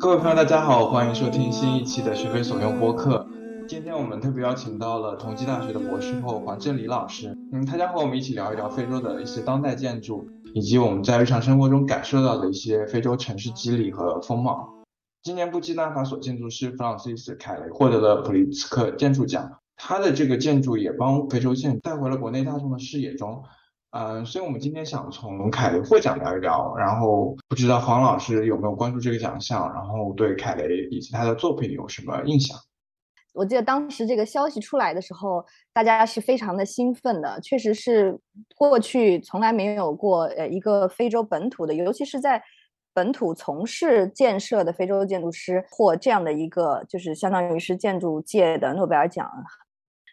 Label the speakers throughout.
Speaker 1: 各位朋友，大家好，欢迎收听新一期的学非所用播客。今天我们特别邀请到了同济大学的博士后黄振礼老师，嗯，他将和我们一起聊一聊非洲的一些当代建筑，以及我们在日常生活中感受到的一些非洲城市肌理和风貌。今年布基纳法索建筑师弗朗西斯凯雷获得了普利茨克建筑奖，他的这个建筑也帮非洲建带回了国内大众的视野中。嗯，所以我们今天想从凯雷获奖聊一聊，然后不知道黄老师有没有关注这个奖项，然后对凯雷以及他的作品有什么印象？
Speaker 2: 我记得当时这个消息出来的时候，大家是非常的兴奋的，确实是过去从来没有过呃一个非洲本土的，尤其是在本土从事建设的非洲建筑师获这样的一个，就是相当于是建筑界的诺贝尔奖。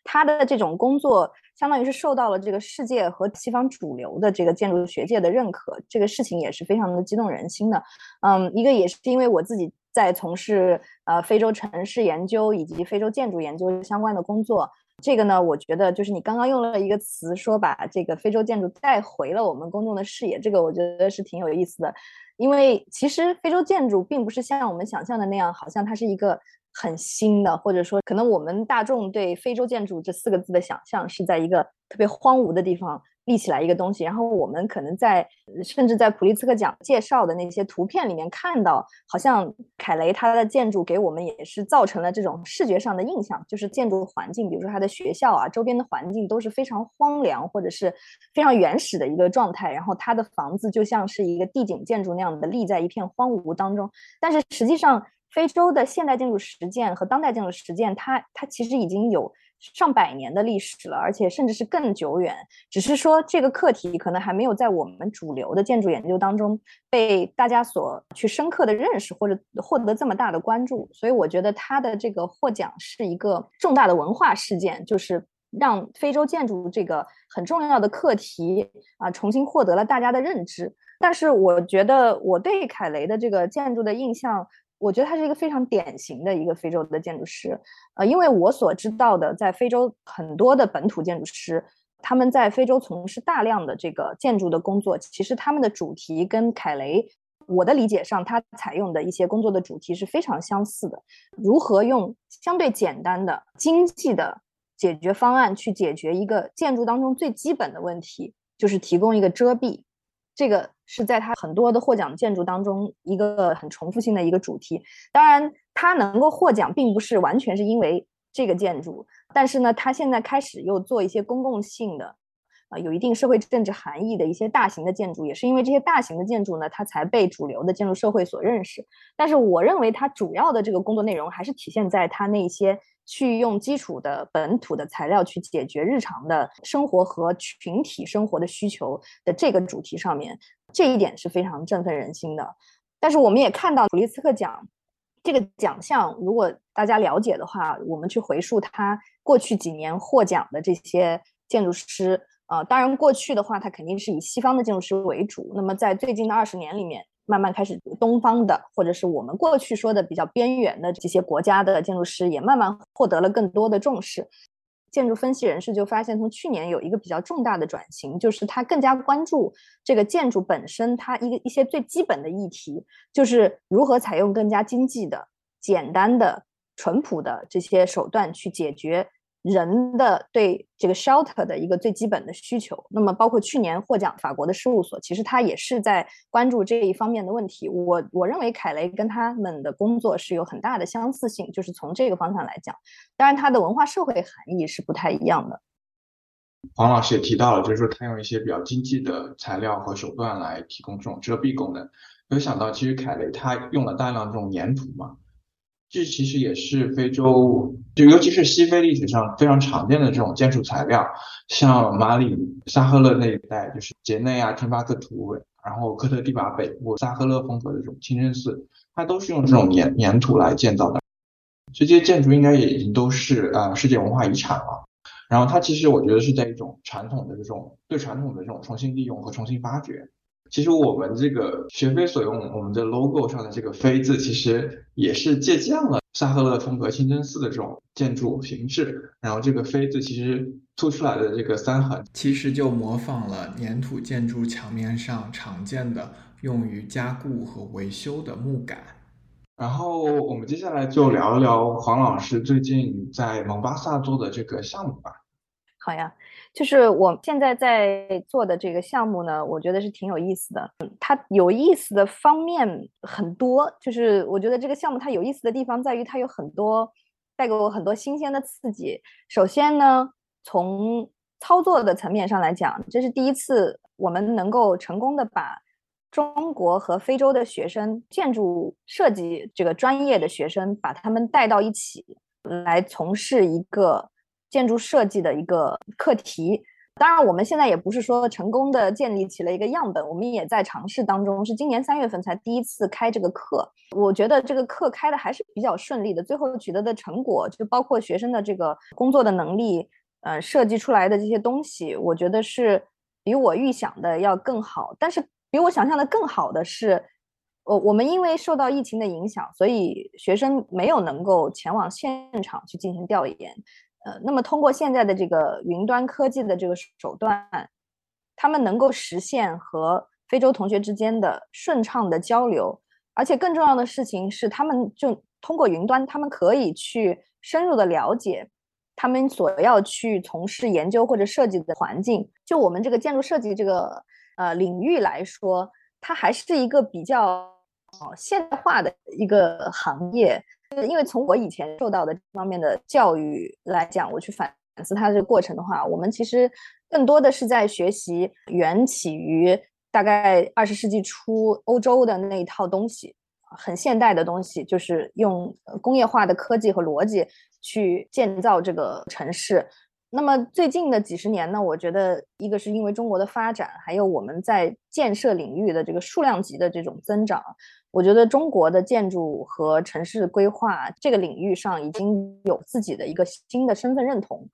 Speaker 2: 他的这种工作，相当于是受到了这个世界和西方主流的这个建筑学界的认可，这个事情也是非常的激动人心的。嗯，一个也是因为我自己在从事呃非洲城市研究以及非洲建筑研究相关的工作，这个呢，我觉得就是你刚刚用了一个词，说把这个非洲建筑带回了我们公众的视野，这个我觉得是挺有意思的。因为其实非洲建筑并不是像我们想象的那样，好像它是一个。很新的，或者说，可能我们大众对非洲建筑这四个字的想象是在一个特别荒芜的地方立起来一个东西，然后我们可能在甚至在普利兹克奖介绍的那些图片里面看到，好像凯雷他的建筑给我们也是造成了这种视觉上的印象，就是建筑环境，比如说他的学校啊，周边的环境都是非常荒凉或者是非常原始的一个状态，然后他的房子就像是一个地景建筑那样的立在一片荒芜当中，但是实际上。非洲的现代建筑实践和当代建筑实践，它它其实已经有上百年的历史了，而且甚至是更久远。只是说这个课题可能还没有在我们主流的建筑研究当中被大家所去深刻的认识，或者获得这么大的关注。所以我觉得他的这个获奖是一个重大的文化事件，就是让非洲建筑这个很重要的课题啊重新获得了大家的认知。但是我觉得我对凯雷的这个建筑的印象。我觉得他是一个非常典型的一个非洲的建筑师，呃，因为我所知道的，在非洲很多的本土建筑师，他们在非洲从事大量的这个建筑的工作，其实他们的主题跟凯雷，我的理解上，他采用的一些工作的主题是非常相似的，如何用相对简单的、经济的解决方案去解决一个建筑当中最基本的问题，就是提供一个遮蔽。这个是在他很多的获奖建筑当中一个很重复性的一个主题。当然，他能够获奖，并不是完全是因为这个建筑，但是呢，他现在开始又做一些公共性的。啊，有一定社会政治含义的一些大型的建筑，也是因为这些大型的建筑呢，他才被主流的建筑社会所认识。但是，我认为他主要的这个工作内容还是体现在他那些去用基础的本土的材料去解决日常的生活和群体生活的需求的这个主题上面。这一点是非常振奋人心的。但是，我们也看到普利兹克奖这个奖项，如果大家了解的话，我们去回溯它过去几年获奖的这些建筑师。呃，当然，过去的话，它肯定是以西方的建筑师为主。那么，在最近的二十年里面，慢慢开始东方的，或者是我们过去说的比较边缘的这些国家的建筑师，也慢慢获得了更多的重视。建筑分析人士就发现，从去年有一个比较重大的转型，就是他更加关注这个建筑本身，它一个一些最基本的议题，就是如何采用更加经济的、简单的、淳朴的这些手段去解决。人的对这个 shelter 的一个最基本的需求，那么包括去年获奖法国的事务所，其实他也是在关注这一方面的问题。我我认为凯雷跟他们的工作是有很大的相似性，就是从这个方向来讲，当然他的文化社会含义是不太一样的。
Speaker 1: 黄老师也提到了，就是说他用一些比较经济的材料和手段来提供这种遮蔽功能。没有想到，其实凯雷他用了大量这种粘土嘛。这其实也是非洲，就尤其是西非历史上非常常见的这种建筑材料，像马里萨赫勒那一带，就是杰内啊、廷巴克图，然后科特迪瓦北部萨赫勒风格的这种清真寺，它都是用这种粘粘土来建造的。这些建筑应该也已经都是呃世界文化遗产了。然后它其实我觉得是在一种传统的这种对传统的这种重新利用和重新发掘。其实我们这个学非所用，我们的 logo 上的这个“飞”字，其实也是借鉴了萨赫勒风格清真寺的这种建筑形式。然后这个“飞”字其实凸出来的这个三横，
Speaker 3: 其实就模仿了粘土建筑墙面上常见的用于加固和维修的木杆。
Speaker 1: 然后我们接下来就聊一聊黄老师最近在蒙巴萨做的这个项目吧。
Speaker 2: 好呀，就是我现在在做的这个项目呢，我觉得是挺有意思的。它有意思的方面很多，就是我觉得这个项目它有意思的地方在于它有很多带给我很多新鲜的刺激。首先呢，从操作的层面上来讲，这是第一次我们能够成功的把中国和非洲的学生，建筑设计这个专业的学生，把他们带到一起来从事一个。建筑设计的一个课题，当然我们现在也不是说成功的建立起了一个样本，我们也在尝试当中，是今年三月份才第一次开这个课。我觉得这个课开的还是比较顺利的，最后取得的成果就包括学生的这个工作的能力，呃，设计出来的这些东西，我觉得是比我预想的要更好。但是比我想象的更好的是，呃，我们因为受到疫情的影响，所以学生没有能够前往现场去进行调研。呃，那么通过现在的这个云端科技的这个手段，他们能够实现和非洲同学之间的顺畅的交流，而且更重要的事情是，他们就通过云端，他们可以去深入的了解他们所要去从事研究或者设计的环境。就我们这个建筑设计这个呃领域来说，它还是一个比较现代化的一个行业。因为从我以前受到的这方面的教育来讲，我去反思它这个过程的话，我们其实更多的是在学习源起于大概二十世纪初欧洲的那一套东西，很现代的东西，就是用工业化的科技和逻辑去建造这个城市。那么最近的几十年呢，我觉得一个是因为中国的发展，还有我们在建设领域的这个数量级的这种增长。我觉得中国的建筑和城市规划这个领域上已经有自己的一个新的身份认同。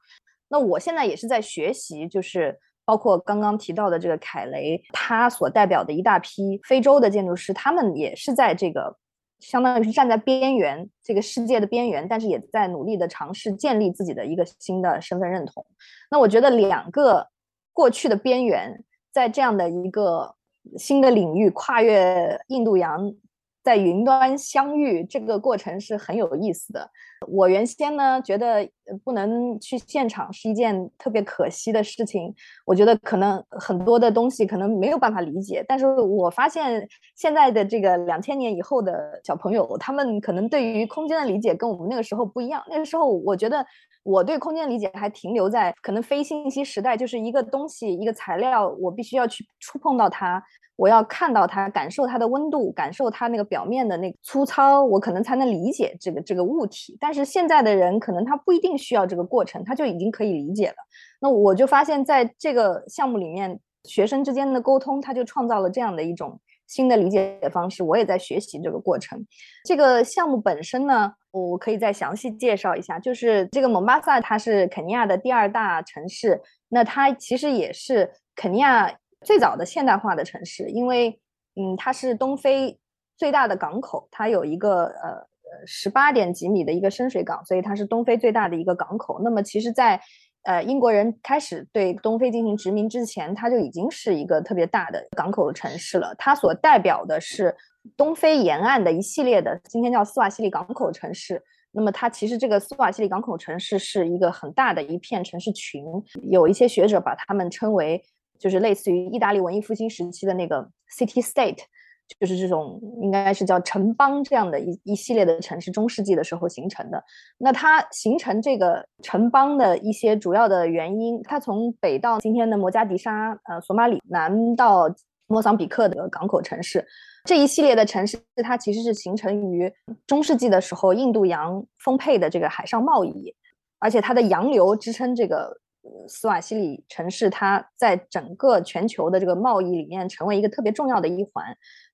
Speaker 2: 那我现在也是在学习，就是包括刚刚提到的这个凯雷，他所代表的一大批非洲的建筑师，他们也是在这个相当于是站在边缘，这个世界的边缘，但是也在努力的尝试建立自己的一个新的身份认同。那我觉得两个过去的边缘，在这样的一个新的领域跨越印度洋。在云端相遇这个过程是很有意思的。我原先呢觉得不能去现场是一件特别可惜的事情。我觉得可能很多的东西可能没有办法理解。但是我发现现在的这个两千年以后的小朋友，他们可能对于空间的理解跟我们那个时候不一样。那个时候我觉得我对空间理解还停留在可能非信息时代，就是一个东西一个材料，我必须要去触碰到它。我要看到它，感受它的温度，感受它那个表面的那个粗糙，我可能才能理解这个这个物体。但是现在的人可能他不一定需要这个过程，他就已经可以理解了。那我就发现，在这个项目里面，学生之间的沟通，他就创造了这样的一种新的理解方式。我也在学习这个过程。这个项目本身呢，我可以再详细介绍一下。就是这个蒙巴萨，它是肯尼亚的第二大城市，那它其实也是肯尼亚。最早的现代化的城市，因为嗯，它是东非最大的港口，它有一个呃呃十八点几米的一个深水港，所以它是东非最大的一个港口。那么其实，在呃英国人开始对东非进行殖民之前，它就已经是一个特别大的港口城市了。它所代表的是东非沿岸的一系列的今天叫斯瓦西里港口城市。那么它其实这个斯瓦西里港口城市是一个很大的一片城市群，有一些学者把它们称为。就是类似于意大利文艺复兴时期的那个 city state，就是这种应该是叫城邦这样的一一系列的城市，中世纪的时候形成的。那它形成这个城邦的一些主要的原因，它从北到今天的摩加迪沙，呃，索马里，南到莫桑比克的港口城市，这一系列的城市，它其实是形成于中世纪的时候，印度洋丰沛的这个海上贸易，而且它的洋流支撑这个。斯瓦西里城市，它在整个全球的这个贸易里面成为一个特别重要的一环。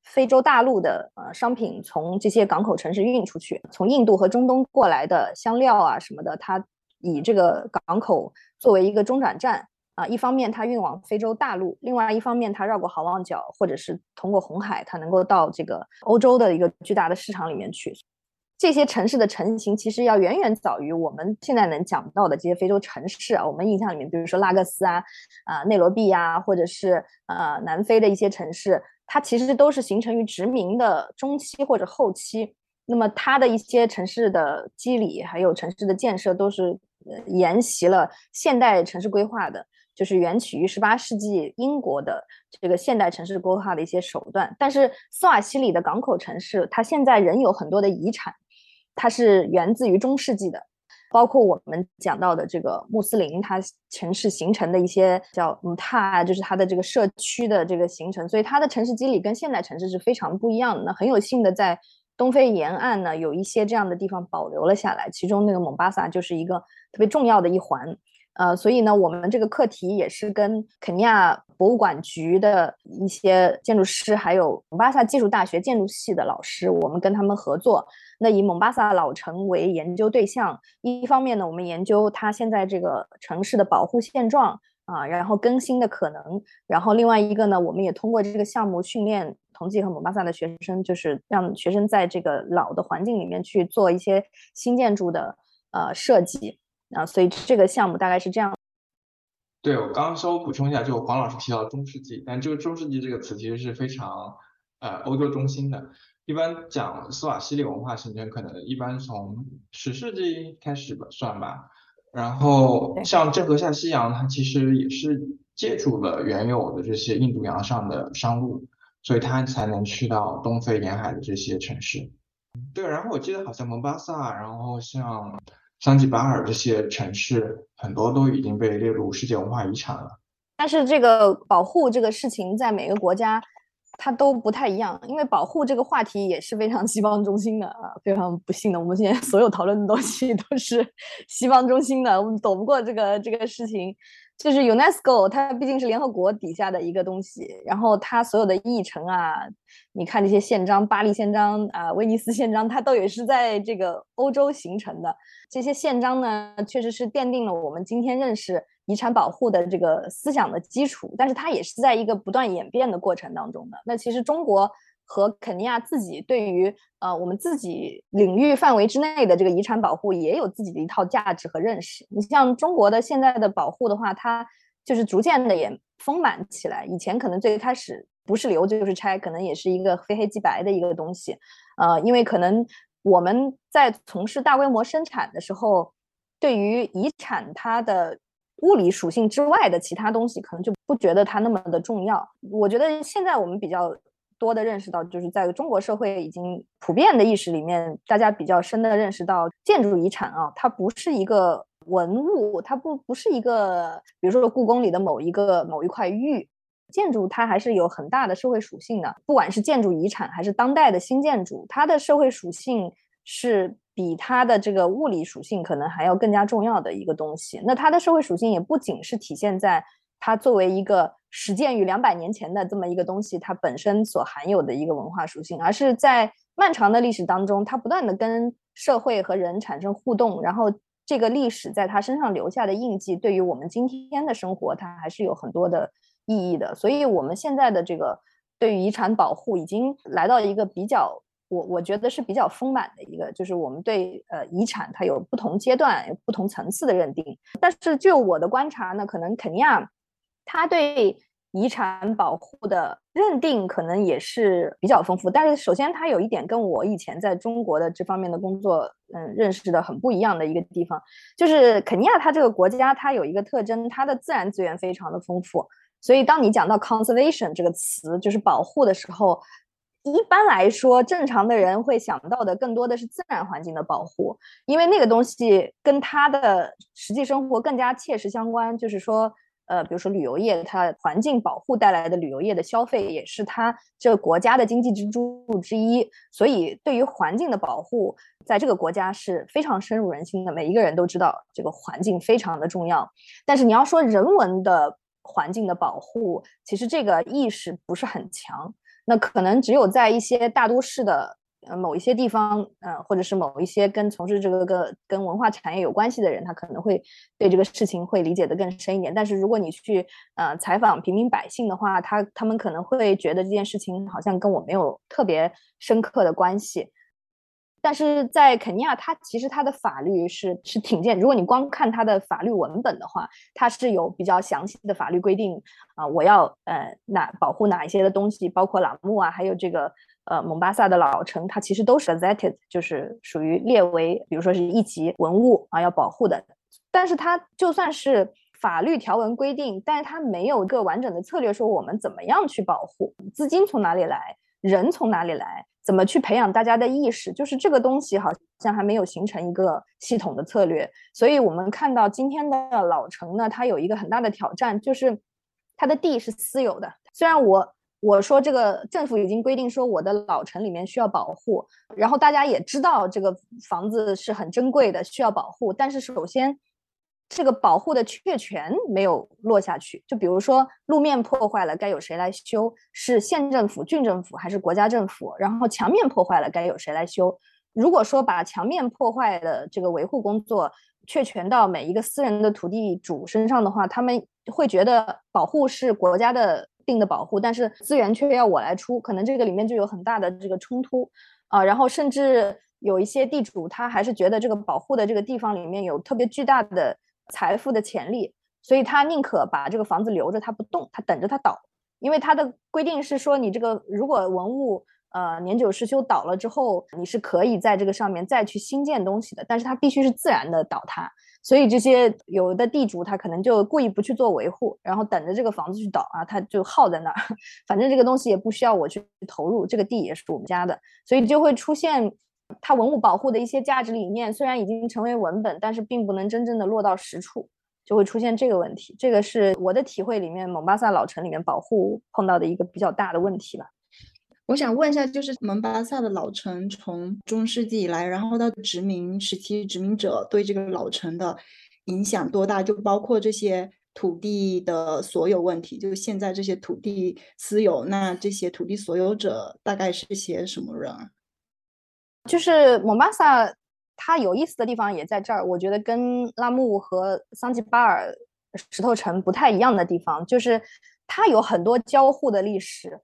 Speaker 2: 非洲大陆的呃商品从这些港口城市运出去，从印度和中东过来的香料啊什么的，它以这个港口作为一个中转站啊，一方面它运往非洲大陆，另外一方面它绕过好望角，或者是通过红海，它能够到这个欧洲的一个巨大的市场里面去。这些城市的成型其实要远远早于我们现在能讲到的这些非洲城市啊。我们印象里面，比如说拉各斯啊、啊内罗毕呀，或者是呃南非的一些城市，它其实都是形成于殖民的中期或者后期。那么它的一些城市的机理还有城市的建设都是沿袭了现代城市规划的，就是源起于十八世纪英国的这个现代城市规划的一些手段。但是斯瓦西里的港口城市，它现在仍有很多的遗产，它是源自于中世纪的。包括我们讲到的这个穆斯林，它城市形成的一些叫姆塔，就是它的这个社区的这个形成，所以它的城市机理跟现代城市是非常不一样的。那很有幸的在东非沿岸呢，有一些这样的地方保留了下来，其中那个蒙巴萨就是一个特别重要的一环。呃，所以呢，我们这个课题也是跟肯尼亚博物馆局的一些建筑师，还有蒙巴萨技术大学建筑系的老师，我们跟他们合作。那以蒙巴萨老城为研究对象，一方面呢，我们研究它现在这个城市的保护现状啊，然后更新的可能；然后另外一个呢，我们也通过这个项目训练同济和蒙巴萨的学生，就是让学生在这个老的环境里面去做一些新建筑的呃设计啊，所以这个项目大概是这样。
Speaker 1: 对我刚刚稍微补充一下，就黄老师提到中世纪，但这个中世纪这个词其实是非常呃欧洲中心的。一般讲斯瓦西里文化形成，可能一般从十世纪开始吧算吧。然后像郑和下西洋，它其实也是借助了原有的这些印度洋上的商路，所以它才能去到东非沿海的这些城市。对，然后我记得好像蒙巴萨，然后像桑吉巴尔这些城市，很多都已经被列入世界文化遗产了。
Speaker 2: 但是这个保护这个事情，在每个国家。它都不太一样，因为保护这个话题也是非常西方中心的啊，非常不幸的，我们现在所有讨论的东西都是 西方中心的，我们躲不过这个这个事情。就是 UNESCO，它毕竟是联合国底下的一个东西，然后它所有的议程啊，你看这些宪章，巴黎宪章啊，威尼斯宪章，它都也是在这个欧洲形成的。这些宪章呢，确实是奠定了我们今天认识。遗产保护的这个思想的基础，但是它也是在一个不断演变的过程当中的。那其实中国和肯尼亚自己对于呃我们自己领域范围之内的这个遗产保护也有自己的一套价值和认识。你像中国的现在的保护的话，它就是逐渐的也丰满起来。以前可能最开始不是留就是拆，可能也是一个非黑即白的一个东西。呃，因为可能我们在从事大规模生产的时候，对于遗产它的物理属性之外的其他东西，可能就不觉得它那么的重要。我觉得现在我们比较多的认识到，就是在中国社会已经普遍的意识里面，大家比较深的认识到，建筑遗产啊，它不是一个文物，它不不是一个，比如说故宫里的某一个某一块玉，建筑它还是有很大的社会属性的。不管是建筑遗产还是当代的新建筑，它的社会属性是。比它的这个物理属性可能还要更加重要的一个东西。那它的社会属性也不仅是体现在它作为一个始建于两百年前的这么一个东西，它本身所含有的一个文化属性，而是在漫长的历史当中，它不断的跟社会和人产生互动，然后这个历史在它身上留下的印记，对于我们今天的生活，它还是有很多的意义的。所以，我们现在的这个对于遗产保护，已经来到一个比较。我我觉得是比较丰满的一个，就是我们对呃遗产它有不同阶段、不同层次的认定。但是就我的观察呢，可能肯尼亚他对遗产保护的认定可能也是比较丰富。但是首先它有一点跟我以前在中国的这方面的工作，嗯，认识的很不一样的一个地方，就是肯尼亚它这个国家它有一个特征，它的自然资源非常的丰富。所以当你讲到 conservation 这个词，就是保护的时候。一般来说，正常的人会想到的更多的是自然环境的保护，因为那个东西跟他的实际生活更加切实相关。就是说，呃，比如说旅游业，它环境保护带来的旅游业的消费，也是它这个国家的经济支柱之一。所以，对于环境的保护，在这个国家是非常深入人心的。每一个人都知道这个环境非常的重要。但是，你要说人文的环境的保护，其实这个意识不是很强。那可能只有在一些大都市的呃某一些地方，呃，或者是某一些跟从事这个个跟文化产业有关系的人，他可能会对这个事情会理解的更深一点。但是如果你去呃采访平民百姓的话，他他们可能会觉得这件事情好像跟我没有特别深刻的关系。但是在肯尼亚，它其实它的法律是是挺健。如果你光看它的法律文本的话，它是有比较详细的法律规定啊。我要呃哪保护哪一些的东西，包括朗木啊，还有这个呃蒙巴萨的老城，它其实都是 gazetted，就是属于列为比如说是一级文物啊要保护的。但是它就算是法律条文规定，但是它没有一个完整的策略说我们怎么样去保护，资金从哪里来，人从哪里来。怎么去培养大家的意识？就是这个东西好像还没有形成一个系统的策略，所以我们看到今天的老城呢，它有一个很大的挑战，就是它的地是私有的。虽然我我说这个政府已经规定说我的老城里面需要保护，然后大家也知道这个房子是很珍贵的，需要保护，但是首先。这个保护的确权没有落下去，就比如说路面破坏了，该由谁来修？是县政府、郡政府还是国家政府？然后墙面破坏了，该由谁来修？如果说把墙面破坏的这个维护工作确权到每一个私人的土地主身上的话，他们会觉得保护是国家的定的保护，但是资源却要我来出，可能这个里面就有很大的这个冲突啊。然后甚至有一些地主他还是觉得这个保护的这个地方里面有特别巨大的。财富的潜力，所以他宁可把这个房子留着，他不动，他等着它倒，因为他的规定是说，你这个如果文物呃年久失修倒了之后，你是可以在这个上面再去新建东西的，但是它必须是自然的倒塌。所以这些有的地主他可能就故意不去做维护，然后等着这个房子去倒啊，他就耗在那儿，反正这个东西也不需要我去投入，这个地也是我们家的，所以就会出现。它文物保护的一些价值理念虽然已经成为文本，但是并不能真正的落到实处，就会出现这个问题。这个是我的体会里面，蒙巴萨老城里面保护碰到的一个比较大的问题吧。
Speaker 4: 我想问一下，就是蒙巴萨的老城从中世纪以来，然后到殖民时期，殖民者对这个老城的影响多大？就包括这些土地的所有问题，就现在这些土地私有，那这些土地所有者大概是些什么人？
Speaker 2: 就是蒙巴萨，它有意思的地方也在这儿。我觉得跟拉木和桑吉巴尔石头城不太一样的地方，就是它有很多交互的历史。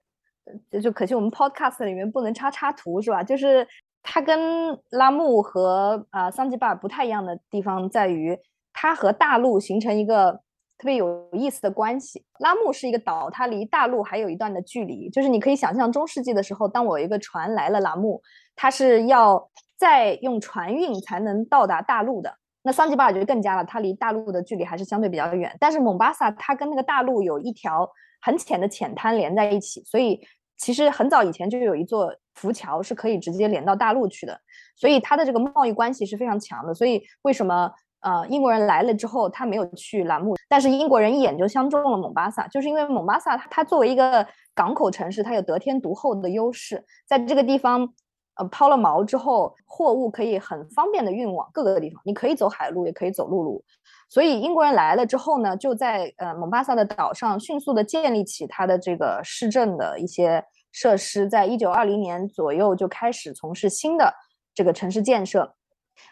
Speaker 2: 就就可惜我们 Podcast 里面不能插插图，是吧？就是它跟拉木和啊桑吉巴尔不太一样的地方在于，它和大陆形成一个特别有意思的关系。拉木是一个岛，它离大陆还有一段的距离。就是你可以想象中世纪的时候，当我有一个船来了拉木。它是要再用船运才能到达大陆的，那桑吉巴尔就更加了，它离大陆的距离还是相对比较远。但是蒙巴萨它跟那个大陆有一条很浅的浅滩连在一起，所以其实很早以前就有一座浮桥是可以直接连到大陆去的，所以它的这个贸易关系是非常强的。所以为什么呃英国人来了之后他没有去栏目，但是英国人一眼就相中了蒙巴萨，就是因为蒙巴萨它作为一个港口城市，它有得天独厚的优势，在这个地方。呃，抛了锚之后，货物可以很方便的运往各个地方。你可以走海路，也可以走陆路。所以英国人来了之后呢，就在呃蒙巴萨的岛上迅速的建立起他的这个市政的一些设施。在一九二零年左右就开始从事新的这个城市建设。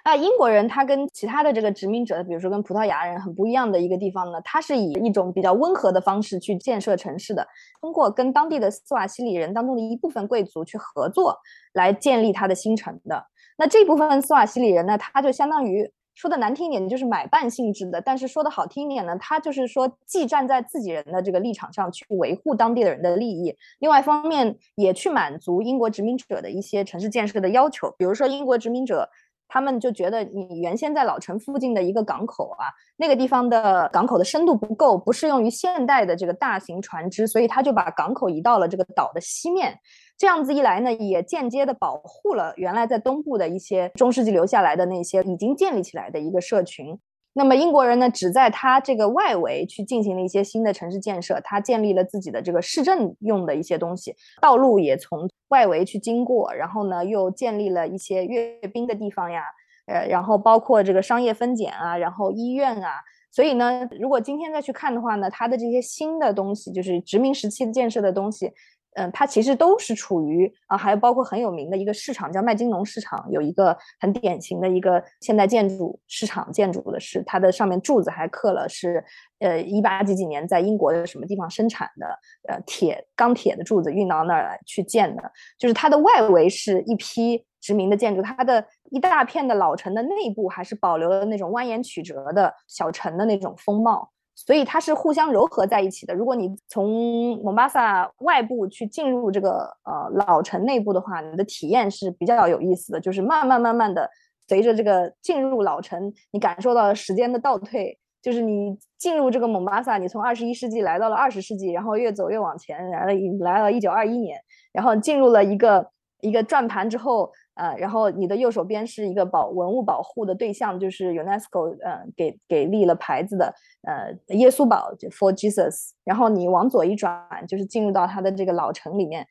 Speaker 2: 那英国人他跟其他的这个殖民者，比如说跟葡萄牙人很不一样的一个地方呢，他是以一种比较温和的方式去建设城市的，通过跟当地的斯瓦西里人当中的一部分贵族去合作，来建立他的新城的。那这部分斯瓦西里人呢，他就相当于说的难听一点，就是买办性质的；但是说的好听一点呢，他就是说既站在自己人的这个立场上去维护当地的人的利益，另外一方面也去满足英国殖民者的一些城市建设的要求，比如说英国殖民者。他们就觉得你原先在老城附近的一个港口啊，那个地方的港口的深度不够，不适用于现代的这个大型船只，所以他就把港口移到了这个岛的西面。这样子一来呢，也间接的保护了原来在东部的一些中世纪留下来的那些已经建立起来的一个社群。那么英国人呢，只在他这个外围去进行了一些新的城市建设，他建立了自己的这个市政用的一些东西，道路也从外围去经过，然后呢，又建立了一些阅兵的地方呀，呃，然后包括这个商业分拣啊，然后医院啊，所以呢，如果今天再去看的话呢，它的这些新的东西，就是殖民时期的建设的东西。嗯，它其实都是处于啊，还有包括很有名的一个市场，叫麦金农市场，有一个很典型的一个现代建筑市场建筑的是它的上面柱子还刻了是，呃，一八几几年在英国的什么地方生产的，呃，铁钢铁的柱子运到那儿去建的，就是它的外围是一批殖民的建筑，它的一大片的老城的内部还是保留了那种蜿蜒曲折的小城的那种风貌。所以它是互相糅合在一起的。如果你从蒙巴萨外部去进入这个呃老城内部的话，你的体验是比较有意思的。就是慢慢慢慢的随着这个进入老城，你感受到了时间的倒退。就是你进入这个蒙巴萨，你从二十一世纪来到了二十世纪，然后越走越往前，来了来了一九二一年，然后进入了一个一个转盘之后。呃，然后你的右手边是一个保文物保护的对象，就是 UNESCO 呃给给立了牌子的呃耶稣堡就 For Jesus。然后你往左一转，就是进入到它的这个老城里面，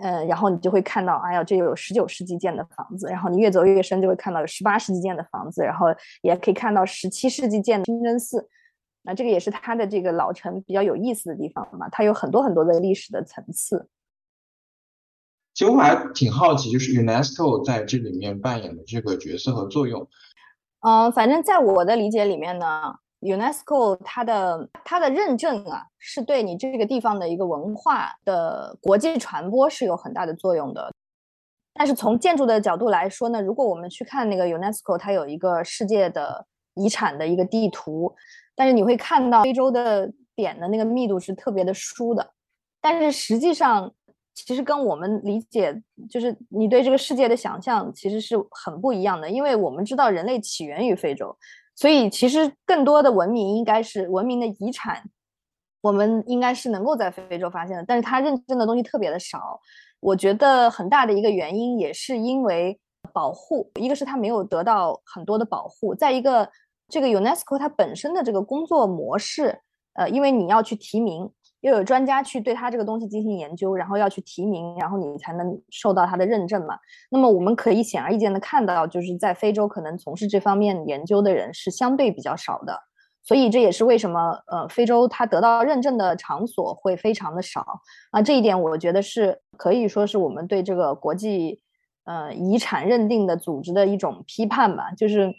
Speaker 2: 呃，然后你就会看到，哎呀，这有十九世纪建的房子。然后你越走越深，就会看到有十八世纪建的房子，然后也可以看到十七世纪建的清真寺。那这个也是它的这个老城比较有意思的地方嘛，它有很多很多的历史的层次。
Speaker 1: 其实我还挺好奇，就是 UNESCO 在这里面扮演的这个角色和作用。
Speaker 2: 嗯，反正在我的理解里面呢，UNESCO 它的它的认证啊，是对你这个地方的一个文化的国际传播是有很大的作用的。但是从建筑的角度来说呢，如果我们去看那个 UNESCO，它有一个世界的遗产的一个地图，但是你会看到非洲的点的那个密度是特别的疏的，但是实际上。其实跟我们理解，就是你对这个世界的想象，其实是很不一样的。因为我们知道人类起源于非洲，所以其实更多的文明应该是文明的遗产，我们应该是能够在非洲发现的。但是它认证的东西特别的少，我觉得很大的一个原因也是因为保护，一个是它没有得到很多的保护，再一个这个 UNESCO 它本身的这个工作模式，呃，因为你要去提名。又有专家去对他这个东西进行研究，然后要去提名，然后你才能受到他的认证嘛。那么我们可以显而易见的看到，就是在非洲可能从事这方面研究的人是相对比较少的，所以这也是为什么呃非洲它得到认证的场所会非常的少啊。这一点我觉得是可以说是我们对这个国际呃遗产认定的组织的一种批判吧，就是。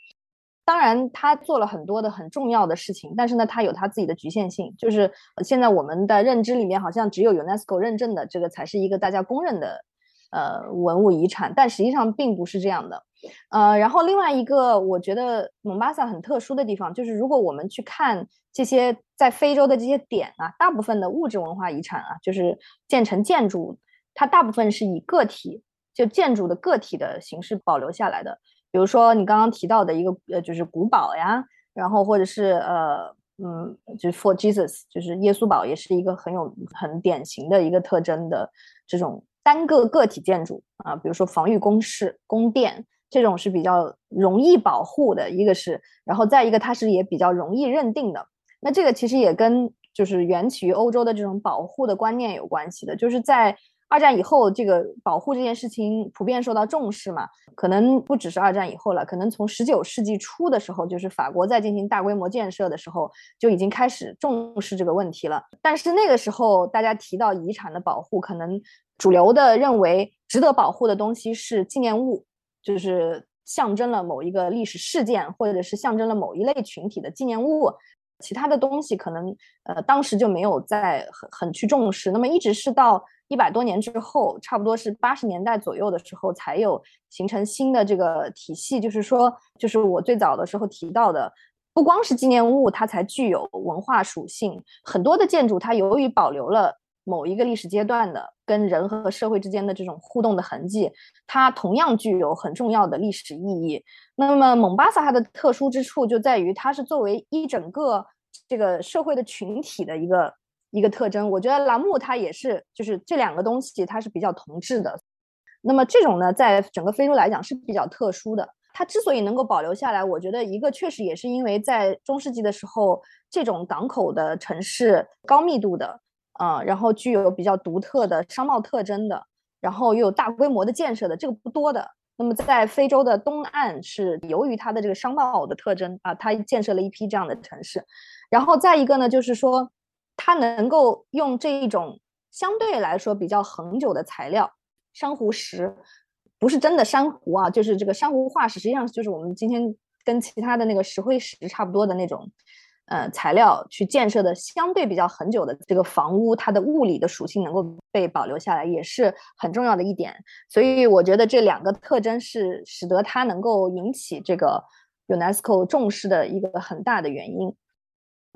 Speaker 2: 当然，他做了很多的很重要的事情，但是呢，他有他自己的局限性。就是现在我们的认知里面，好像只有 UNESCO 认证的这个才是一个大家公认的呃文物遗产，但实际上并不是这样的。呃，然后另外一个我觉得蒙巴萨很特殊的地方，就是如果我们去看这些在非洲的这些点啊，大部分的物质文化遗产啊，就是建成建筑，它大部分是以个体就建筑的个体的形式保留下来的。比如说你刚刚提到的一个呃，就是古堡呀，然后或者是呃，嗯，就是 For Jesus，就是耶稣堡，也是一个很有很典型的一个特征的这种单个个体建筑啊。比如说防御工事、宫殿这种是比较容易保护的，一个是，然后再一个它是也比较容易认定的。那这个其实也跟就是源起于欧洲的这种保护的观念有关系的，就是在。二战以后，这个保护这件事情普遍受到重视嘛？可能不只是二战以后了，可能从十九世纪初的时候，就是法国在进行大规模建设的时候，就已经开始重视这个问题了。但是那个时候，大家提到遗产的保护，可能主流的认为值得保护的东西是纪念物，就是象征了某一个历史事件，或者是象征了某一类群体的纪念物。其他的东西可能，呃，当时就没有在很很去重视。那么一直是到。一百多年之后，差不多是八十年代左右的时候，才有形成新的这个体系。就是说，就是我最早的时候提到的，不光是纪念物，它才具有文化属性。很多的建筑，它由于保留了某一个历史阶段的跟人和社会之间的这种互动的痕迹，它同样具有很重要的历史意义。那么，蒙巴萨它的特殊之处就在于，它是作为一整个这个社会的群体的一个。一个特征，我觉得栏目它也是，就是这两个东西它是比较同质的。那么这种呢，在整个非洲来讲是比较特殊的。它之所以能够保留下来，我觉得一个确实也是因为在中世纪的时候，这种港口的城市高密度的，啊，然后具有比较独特的商贸特征的，然后又有大规模的建设的，这个不多的。那么在非洲的东岸是由于它的这个商贸的特征啊，它建设了一批这样的城市。然后再一个呢，就是说。它能够用这一种相对来说比较恒久的材料，珊瑚石，不是真的珊瑚啊，就是这个珊瑚化石，实际上就是我们今天跟其他的那个石灰石差不多的那种，呃，材料去建设的相对比较恒久的这个房屋，它的物理的属性能够被保留下来，也是很重要的一点。所以我觉得这两个特征是使得它能够引起这个 UNESCO 重视的一个很大的原因。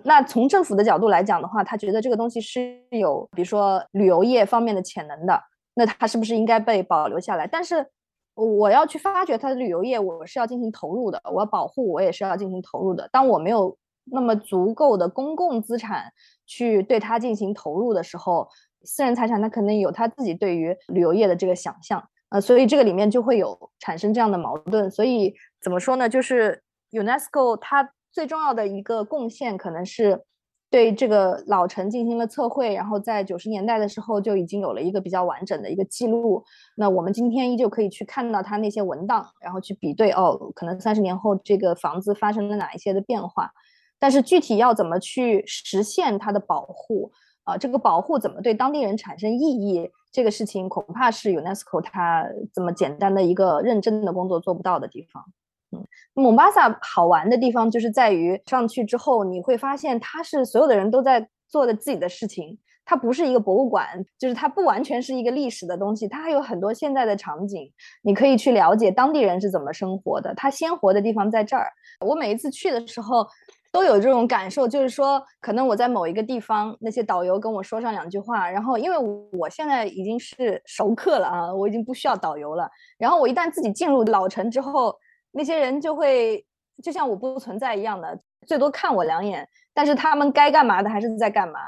Speaker 2: 那从政府的角度来讲的话，他觉得这个东西是有，比如说旅游业方面的潜能的，那他是不是应该被保留下来？但是我要去发掘它的旅游业，我是要进行投入的，我要保护，我也是要进行投入的。当我没有那么足够的公共资产去对它进行投入的时候，私人财产它可能有他自己对于旅游业的这个想象，呃，所以这个里面就会有产生这样的矛盾。所以怎么说呢？就是 UNESCO 它。最重要的一个贡献，可能是对这个老城进行了测绘，然后在九十年代的时候就已经有了一个比较完整的一个记录。那我们今天依旧可以去看到它那些文档，然后去比对哦，可能三十年后这个房子发生了哪一些的变化。但是具体要怎么去实现它的保护啊？这个保护怎么对当地人产生意义？这个事情恐怕是 UNESCO 它这么简单的一个认真的工作做不到的地方。嗯，蒙巴萨好玩的地方就是在于上去之后，你会发现它是所有的人都在做的自己的事情，它不是一个博物馆，就是它不完全是一个历史的东西，它还有很多现在的场景，你可以去了解当地人是怎么生活的。它鲜活的地方在这儿。我每一次去的时候都有这种感受，就是说，可能我在某一个地方，那些导游跟我说上两句话，然后因为我现在已经是熟客了啊，我已经不需要导游了。然后我一旦自己进入老城之后，那些人就会就像我不存在一样的，最多看我两眼，但是他们该干嘛的还是在干嘛。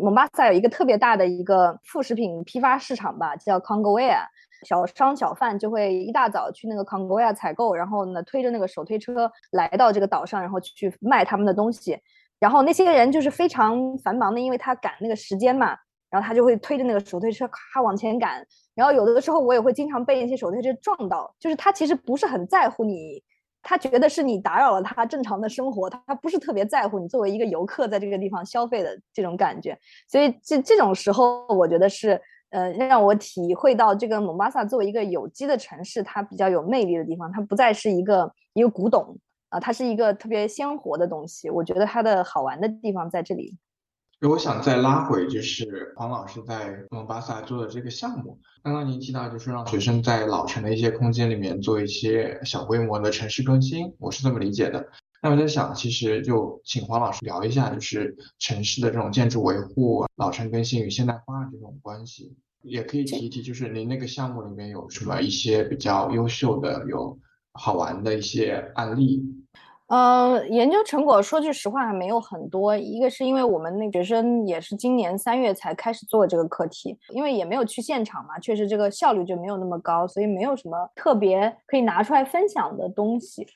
Speaker 2: 蒙巴萨有一个特别大的一个副食品批发市场吧，叫 Congoia，小商小贩就会一大早去那个 Congoia 采购，然后呢推着那个手推车来到这个岛上，然后去卖他们的东西。然后那些人就是非常繁忙的，因为他赶那个时间嘛，然后他就会推着那个手推车咔往前赶。然后有的时候我也会经常被一些手推车撞到，就是他其实不是很在乎你，他觉得是你打扰了他正常的生活，他不是特别在乎你作为一个游客在这个地方消费的这种感觉。所以这这种时候，我觉得是呃让我体会到这个蒙巴萨作为一个有机的城市，它比较有魅力的地方，它不再是一个一个古董啊，它是一个特别鲜活的东西。我觉得它的好玩的地方在这里。
Speaker 1: 我想再拉回，就是黄老师在蒙巴萨做的这个项目。刚刚您提到，就是让学生在老城的一些空间里面做一些小规模的城市更新，我是这么理解的。那我在想，其实就请黄老师聊一下，就是城市的这种建筑维护、老城更新与现代化这种关系，也可以提一提，就是您那个项目里面有什么一些比较优秀的、有好玩的一些案例。
Speaker 2: 呃，研究成果说句实话还没有很多。一个是因为我们那学生也是今年三月才开始做这个课题，因为也没有去现场嘛，确实这个效率就没有那么高，所以没有什么特别可以拿出来分享的东西。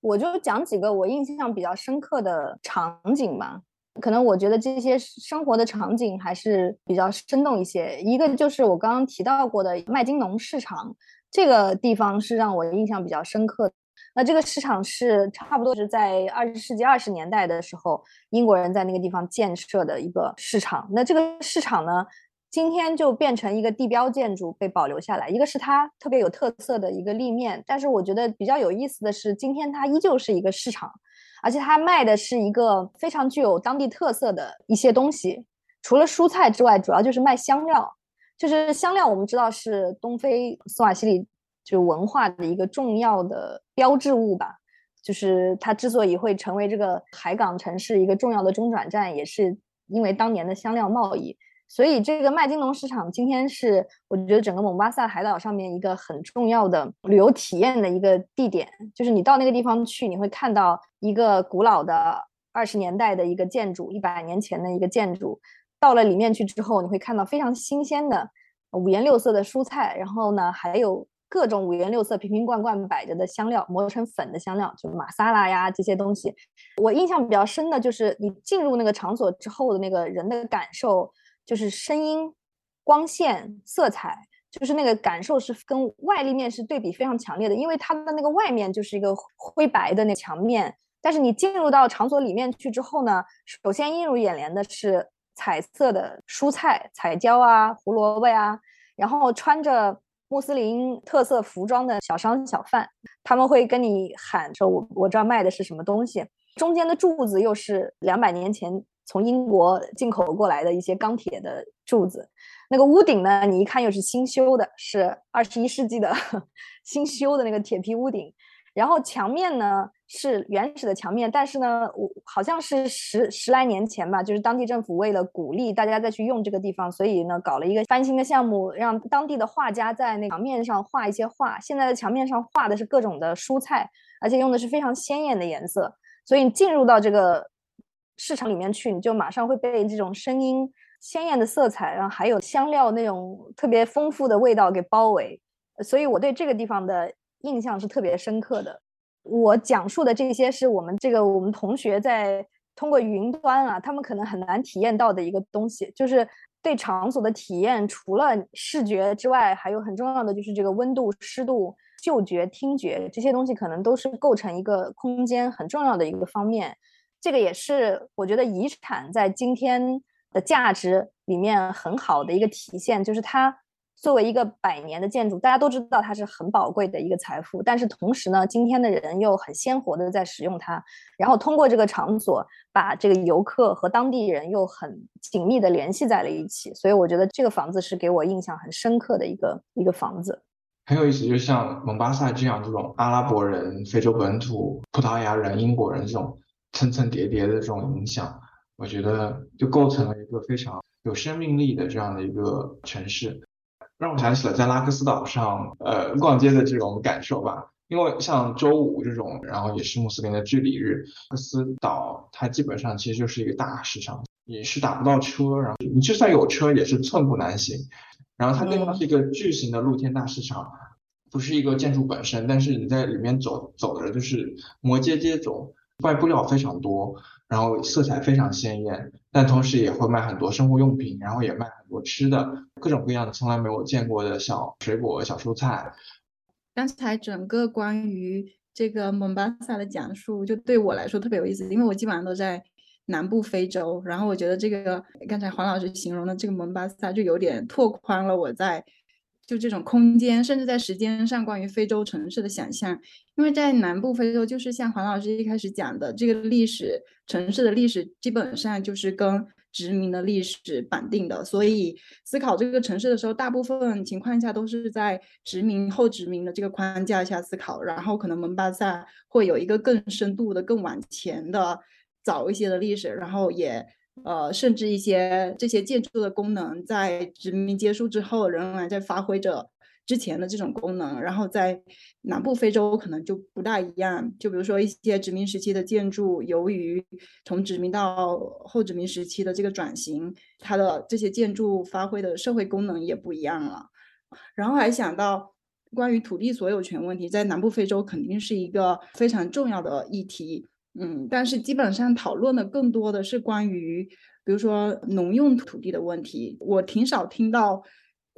Speaker 2: 我就讲几个我印象比较深刻的场景吧。可能我觉得这些生活的场景还是比较生动一些。一个就是我刚刚提到过的麦金农市场，这个地方是让我印象比较深刻。那这个市场是差不多是在二十世纪二十年代的时候，英国人在那个地方建设的一个市场。那这个市场呢，今天就变成一个地标建筑被保留下来。一个是它特别有特色的一个立面，但是我觉得比较有意思的是，今天它依旧是一个市场，而且它卖的是一个非常具有当地特色的一些东西。除了蔬菜之外，主要就是卖香料。就是香料，我们知道是东非苏瓦西里。就文化的一个重要的标志物吧，就是它之所以会成为这个海港城市一个重要的中转站，也是因为当年的香料贸易。所以这个麦金农市场今天是我觉得整个蒙巴萨海岛上面一个很重要的旅游体验的一个地点。就是你到那个地方去，你会看到一个古老的二十年代的一个建筑，一百年前的一个建筑。到了里面去之后，你会看到非常新鲜的五颜六色的蔬菜，然后呢还有。各种五颜六色、瓶瓶罐罐摆着的香料，磨成粉的香料，就玛莎拉呀这些东西。我印象比较深的就是你进入那个场所之后的那个人的感受，就是声音、光线、色彩，就是那个感受是跟外立面是对比非常强烈的。因为它的那个外面就是一个灰白的那墙面，但是你进入到场所里面去之后呢，首先映入眼帘的是彩色的蔬菜、彩椒啊、胡萝卜呀，然后穿着。穆斯林特色服装的小商小贩，他们会跟你喊说：“我我这儿卖的是什么东西？”中间的柱子又是两百年前从英国进口过来的一些钢铁的柱子。那个屋顶呢，你一看又是新修的，是二十一世纪的 新修的那个铁皮屋顶。然后墙面呢是原始的墙面，但是呢，我好像是十十来年前吧，就是当地政府为了鼓励大家再去用这个地方，所以呢搞了一个翻新的项目，让当地的画家在那墙面上画一些画。现在的墙面上画的是各种的蔬菜，而且用的是非常鲜艳的颜色，所以你进入到这个市场里面去，你就马上会被这种声音、鲜艳的色彩，然后还有香料那种特别丰富的味道给包围。所以我对这个地方的。印象是特别深刻的。我讲述的这些是我们这个我们同学在通过云端啊，他们可能很难体验到的一个东西，就是对场所的体验。除了视觉之外，还有很重要的就是这个温度、湿度、嗅觉、听觉这些东西，可能都是构成一个空间很重要的一个方面。这个也是我觉得遗产在今天的价值里面很好的一个体现，就是它。作为一个百年的建筑，大家都知道它是很宝贵的一个财富。但是同时呢，今天的人又很鲜活的在使用它，然后通过这个场所，把这个游客和当地人又很紧密的联系在了一起。所以我觉得这个房子是给我印象很深刻的一个一个房子。
Speaker 1: 很有意思，就像蒙巴萨这样这种阿拉伯人、非洲本土、葡萄牙人、英国人这种层层叠叠的这种影响，我觉得就构成了一个非常有生命力的这样的一个城市。让我想起了在拉克斯岛上，呃，逛街的这种感受吧。因为像周五这种，然后也是穆斯林的聚礼日，拉克斯岛它基本上其实就是一个大市场，你是打不到车，然后你就算有车也是寸步难行。然后它更像是一个巨型的露天大市场，不是一个建筑本身，但是你在里面走走的就是摩街接踵，卖布料非常多。然后色彩非常鲜艳，但同时也会卖很多生活用品，然后也卖很多吃的，各种各样的从来没有见过的小水果、小蔬菜。
Speaker 4: 刚才整个关于这个蒙巴萨的讲述，就对我来说特别有意思，因为我基本上都在南部非洲，然后我觉得这个刚才黄老师形容的这个蒙巴萨，就有点拓宽了我在。就这种空间，甚至在时间上，关于非洲城市的想象，因为在南部非洲，就是像黄老师一开始讲的，这个历史城市的历史基本上就是跟殖民的历史绑定的，所以思考这个城市的时候，大部分情况下都是在殖民后殖民的这个框架下思考，然后可能蒙巴萨会有一个更深度的、更往前的、早一些的历史，然后也。呃，甚至一些这些建筑的功能，在殖民结束之后，仍然在发挥着之前的这种功能。然后在南部非洲可能就不大一样，就比如说一些殖民时期的建筑，由于从殖民到后殖民时期的这个转型，它的这些建筑发挥的社会功能也不一样了。然后还想到关于土地所有权问题，在南部非洲肯定是一个非常重要的议题。嗯，但是基本上讨论的更多的是关于，比如说农用土地的问题。我挺少听到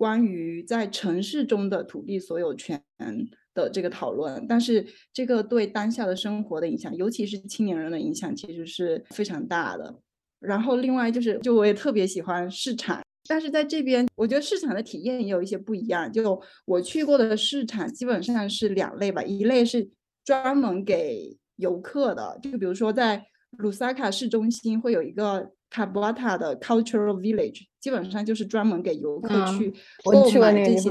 Speaker 4: 关于在城市中的土地所有权的这个讨论。但是这个对当下的生活的影响，尤其是青年人的影响，其实是非常大的。然后另外就是，就我也特别喜欢市场，但是在这边，我觉得市场的体验也有一些不一样。就我去过的市场基本上是两类吧，一类是专门给游客的，就比如说在卢萨卡市中心会有一个卡布瓦塔的 Cultural Village，基本上就是专门给游客去购买这些，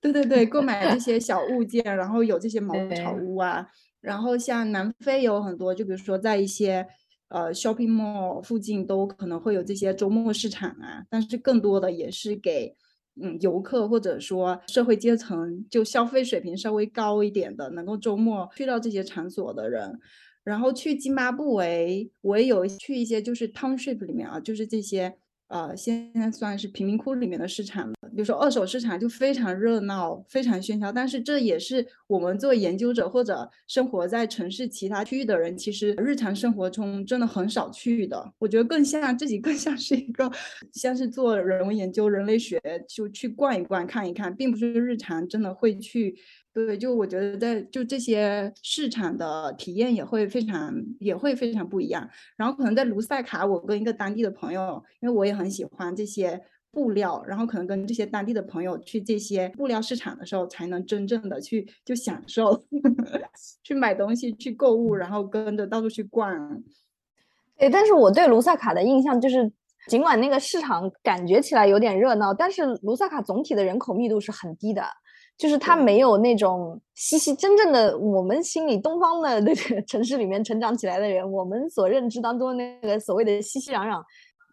Speaker 4: 对对对，购买这些小物件，然后有这些茅草屋啊。然后像南非有很多，就比如说在一些呃 shopping mall 附近都可能会有这些周末市场啊，但是更多的也是给。嗯，游客或者说社会阶层，就消费水平稍微高一点的，能够周末去到这些场所的人，然后去津巴布韦，我也有去一些就是 township 里面啊，就是这些。呃，现在算是贫民窟里面的市场了。比如说二手市场就非常热闹，非常喧嚣。但是这也是我们做研究者或者生活在城市其他区域的人，其实日常生活中真的很少去的。我觉得更像自己，更 像是一个像是做人文研究、人类学，就去逛一逛、看一看，并不是日常真的会去。对，就我觉得在就这些市场的体验也会非常也会非常不一样。然后可能在卢塞卡，我跟一个当地的朋友，因为我也很喜欢这些布料，然后可能跟这些当地的朋友去这些布料市场的时候，才能真正的去就享受 去买东西、去购物，然后跟着到处去逛。
Speaker 2: 对，但是我对卢萨卡的印象就是，尽管那个市场感觉起来有点热闹，但是卢萨卡总体的人口密度是很低的，就是它没有那种熙熙真正的我们心里东方的那个 城市里面成长起来的人，我们所认知当中那个所谓的熙熙攘攘。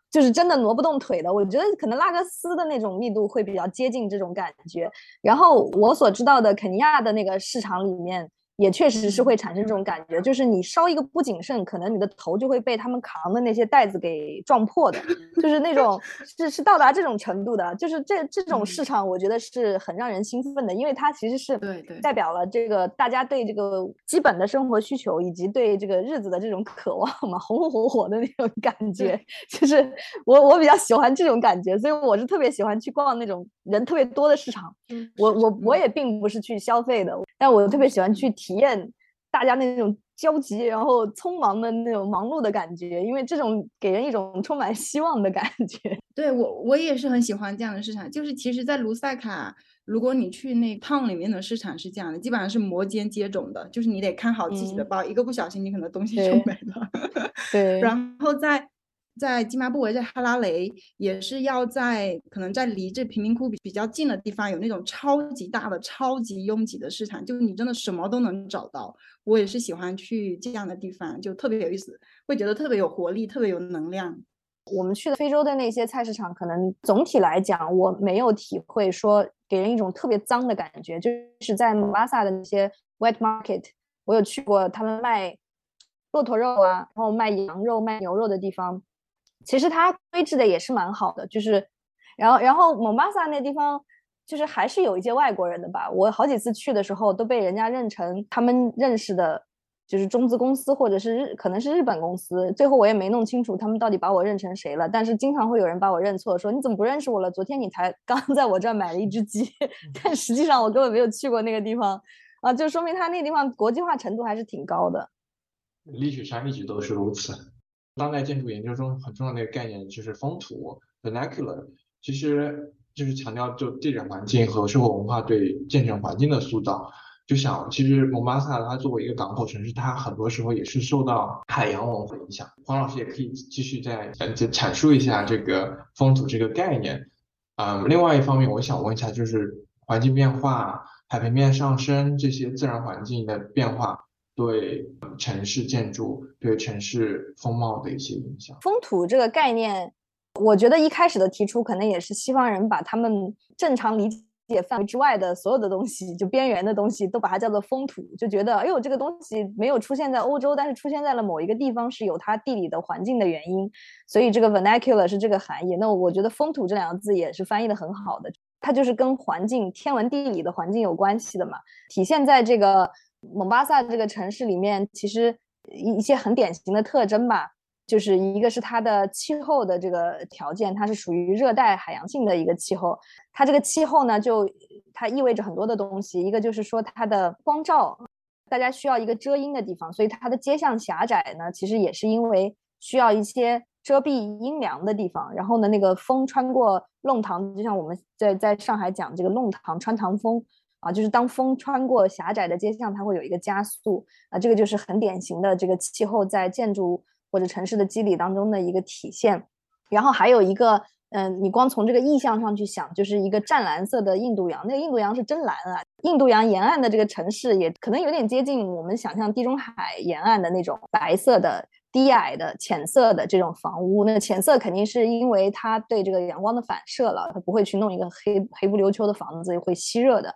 Speaker 2: 就是真的挪不动腿的，我觉得可能拉各斯的那种密度会比较接近这种感觉。然后我所知道的肯尼亚的那个市场里面。也确实是会产生这种感觉，就是你稍一个不谨慎，可能你的头就会被他们扛的那些袋子给撞破的，就是那种 是是到达这种程度的，就是这这种市场，我觉得是很让人兴奋的，因为它其实是代表了这个大家对这个基本的生活需求以及对这个日子的这种渴望嘛，红红火火的那种感觉，就是我我比较喜欢这种感觉，所以我是特别喜欢去逛那种人特别多的市场。我我我也并不是去消费的，但我特别喜欢去。体验大家那种焦急，然后匆忙的那种忙碌的感觉，因为这种给人一种充满希望的感觉。
Speaker 4: 对我，我也是很喜欢这样的市场。就是其实，在卢塞卡，如果你去那 town 里面的市场是这样的，基本上是摩肩接踵的，就是你得看好自己的包，一个不小心，你可能东西就没了。
Speaker 2: 对，
Speaker 4: 然后在。在津巴布韦，在哈拉雷也是要在可能在离这贫民窟比比较近的地方，有那种超级大的、超级拥挤的市场，就你真的什么都能找到。我也是喜欢去这样的地方，就特别有意思，会觉得特别有活力，特别有能量。
Speaker 2: 我们去的非洲的那些菜市场，可能总体来讲，我没有体会说给人一种特别脏的感觉。就是在姆巴萨的那些 wet market，我有去过他们卖骆驼肉啊，然后卖羊肉、卖牛肉的地方。其实它规制的也是蛮好的，就是，然后然后蒙巴萨那地方就是还是有一些外国人的吧。我好几次去的时候都被人家认成他们认识的，就是中资公司或者是日可能是日本公司。最后我也没弄清楚他们到底把我认成谁了。但是经常会有人把我认错，说你怎么不认识我了？昨天你才刚在我这儿买了一只鸡，但实际上我根本没有去过那个地方啊，就说明他那地方国际化程度还是挺高的。
Speaker 1: 历史上一直都是如此。当代建筑研究中很重要的一个概念就是风土 （vernacular），其实就是强调就地理环境和社会文化对建筑环境的塑造。就想，其实蒙巴萨它作为一个港口城市，它很多时候也是受到海洋文化影响。黄老师也可以继续再呃阐述一下这个风土这个概念。嗯，另外一方面，我想问一下，就是环境变化、海平面上升这些自然环境的变化。对城市建筑、对城市风貌的一些影响。
Speaker 2: 风土这个概念，我觉得一开始的提出，可能也是西方人把他们正常理解范围之外的所有的东西，就边缘的东西，都把它叫做风土，就觉得，哎呦，这个东西没有出现在欧洲，但是出现在了某一个地方，是有它地理的环境的原因，所以这个 vernacular 是这个含义。那我觉得风土这两个字也是翻译的很好的，它就是跟环境、天文地理的环境有关系的嘛，体现在这个。蒙巴萨这个城市里面，其实一一些很典型的特征吧，就是一个是它的气候的这个条件，它是属于热带海洋性的一个气候。它这个气候呢，就它意味着很多的东西，一个就是说它的光照，大家需要一个遮阴的地方，所以它的街巷狭窄呢，其实也是因为需要一些遮蔽阴凉的地方。然后呢，那个风穿过弄堂，就像我们在在上海讲这个弄堂穿堂风。啊，就是当风穿过狭窄的街巷，它会有一个加速啊，这个就是很典型的这个气候在建筑或者城市的肌理当中的一个体现。然后还有一个，嗯，你光从这个意象上去想，就是一个湛蓝色的印度洋，那个印度洋是真蓝啊。印度洋沿岸的这个城市也可能有点接近我们想象地中海沿岸的那种白色的、低矮的、浅色的这种房屋。那浅色肯定是因为它对这个阳光的反射了，它不会去弄一个黑黑不溜秋的房子，会吸热的。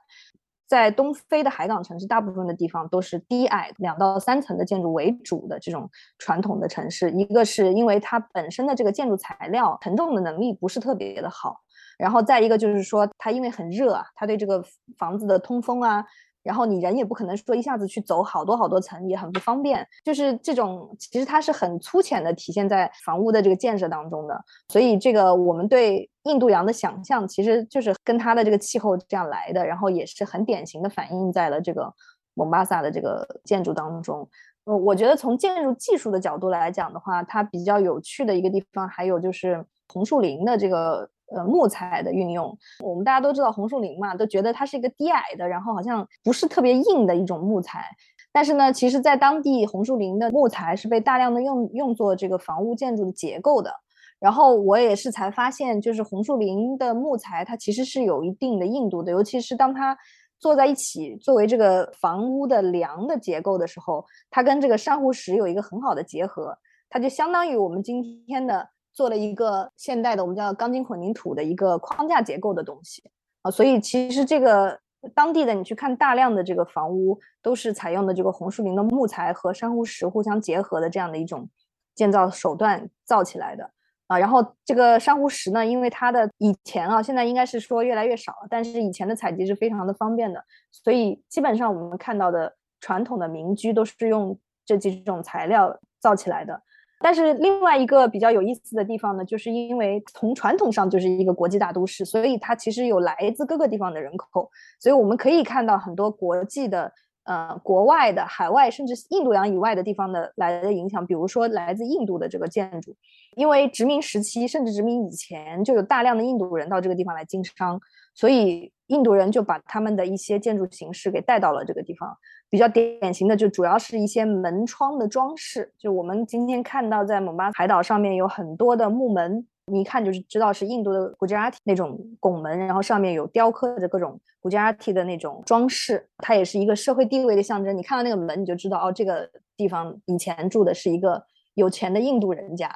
Speaker 2: 在东非的海港城市，大部分的地方都是低矮两到三层的建筑为主的这种传统的城市。一个是因为它本身的这个建筑材料承重的能力不是特别的好，然后再一个就是说它因为很热啊，它对这个房子的通风啊。然后你人也不可能说一下子去走好多好多层，也很不方便。就是这种，其实它是很粗浅的体现在房屋的这个建设当中的。所以这个我们对印度洋的想象，其实就是跟它的这个气候这样来的。然后也是很典型的反映在了这个蒙巴萨的这个建筑当中。呃，我觉得从建筑技术的角度来讲的话，它比较有趣的一个地方，还有就是红树林的这个。呃，木材的运用，我们大家都知道红树林嘛，都觉得它是一个低矮的，然后好像不是特别硬的一种木材。但是呢，其实在当地红树林的木材是被大量的用用作这个房屋建筑的结构的。然后我也是才发现，就是红树林的木材它其实是有一定的硬度的，尤其是当它坐在一起作为这个房屋的梁的结构的时候，它跟这个珊瑚石有一个很好的结合，它就相当于我们今天的做了一个现代的我们叫钢筋混凝土的一个框架结构的东西啊。所以其实这个当地的你去看大量的这个房屋都是采用的这个红树林的木材和珊瑚石互相结合的这样的一种建造手段造起来的。啊，然后这个珊瑚石呢，因为它的以前啊，现在应该是说越来越少了，但是以前的采集是非常的方便的，所以基本上我们看到的传统的民居都是用这几种材料造起来的。但是另外一个比较有意思的地方呢，就是因为从传统上就是一个国际大都市，所以它其实有来自各个地方的人口，所以我们可以看到很多国际的。呃，国外的、海外甚至印度洋以外的地方的来的影响，比如说来自印度的这个建筑，因为殖民时期甚至殖民以前就有大量的印度人到这个地方来经商，所以印度人就把他们的一些建筑形式给带到了这个地方。比较典型的就主要是一些门窗的装饰，就我们今天看到在蒙巴海岛上面有很多的木门。你一看就是知道是印度的古吉拉提那种拱门，然后上面有雕刻着各种古吉拉提的那种装饰，它也是一个社会地位的象征。你看到那个门，你就知道哦，这个地方以前住的是一个有钱的印度人家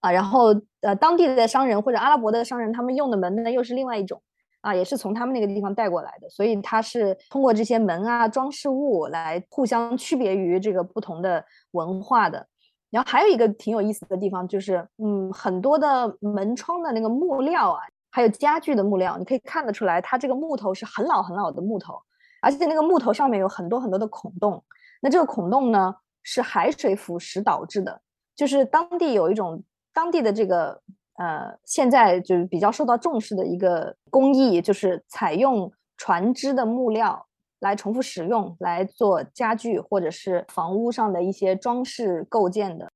Speaker 2: 啊。然后呃，当地的商人或者阿拉伯的商人，他们用的门呢又是另外一种啊，也是从他们那个地方带过来的。所以它是通过这些门啊装饰物来互相区别于这个不同的文化的。然后还有一个挺有意思的地方，就是嗯，很多的门窗的那个木料啊，还有家具的木料，你可以看得出来，它这个木头是很老很老的木头，而且那个木头上面有很多很多的孔洞。那这个孔洞呢，是海水腐蚀导致的。就是当地有一种当地的这个呃，现在就是比较受到重视的一个工艺，就是采用船只的木料。来重复使用来做家具或者是房屋上的一些装饰构件的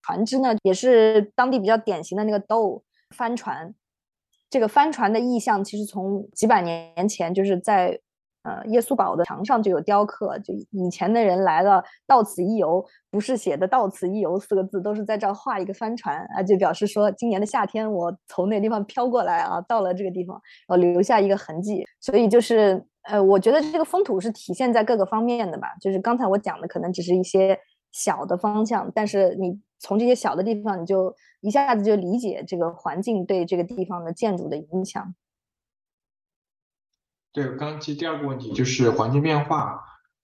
Speaker 2: 船只呢，也是当地比较典型的那个斗帆船。这个帆船的意象其实从几百年前就是在呃耶稣堡的墙上就有雕刻，就以前的人来了到此一游，不是写的“到此一游”四个字，都是在这儿画一个帆船啊，就表示说今年的夏天我从那地方飘过来啊，到了这个地方，我留下一个痕迹，所以就是。呃，我觉得这个风土是体现在各个方面的吧，就是刚才我讲的可能只是一些小的方向，但是你从这些小的地方，你就一下子就理解这个环境对这个地方的建筑的影响。
Speaker 1: 对，刚刚其实第二个问题就是环境变化，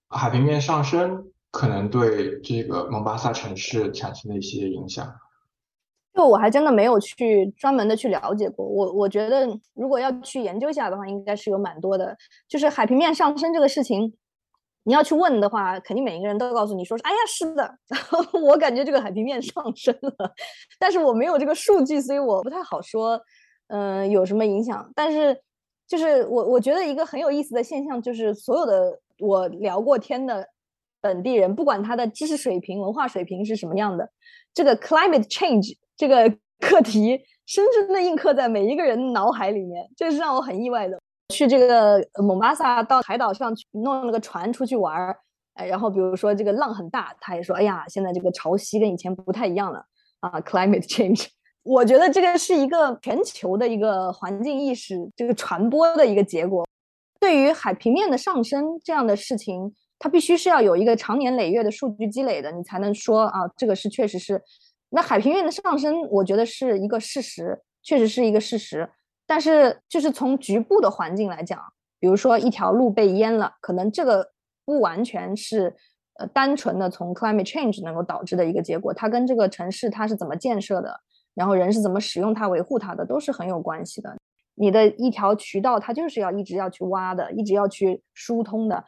Speaker 1: 海平面上升可能对这个蒙巴萨城市产生的一些影响。
Speaker 2: 就我还真的没有去专门的去了解过，我我觉得如果要去研究一下的话，应该是有蛮多的。就是海平面上升这个事情，你要去问的话，肯定每一个人都告诉你说是，哎呀，是的，我感觉这个海平面上升了，但是我没有这个数据，所以我不太好说，嗯，有什么影响。但是就是我我觉得一个很有意思的现象，就是所有的我聊过天的本地人，不管他的知识水平、文化水平是什么样的，这个 climate change。这个 课题深深的印刻在每一个人脑海里面，这是让我很意外的。去这个蒙巴萨到海岛上去弄了个船出去玩儿，哎，然后比如说这个浪很大，他也说，哎呀，现在这个潮汐跟以前不太一样了啊，climate change。我觉得这个是一个全球的一个环境意识这个传播的一个结果。对于海平面的上升这样的事情，它必须是要有一个长年累月的数据积累的，你才能说啊，这个是确实是。那海平面的上升，我觉得是一个事实，确实是一个事实。但是，就是从局部的环境来讲，比如说一条路被淹了，可能这个不完全是呃单纯的从 climate change 能够导致的一个结果，它跟这个城市它是怎么建设的，然后人是怎么使用它、维护它的，都是很有关系的。你的一条渠道，它就是要一直要去挖的，一直要去疏通的。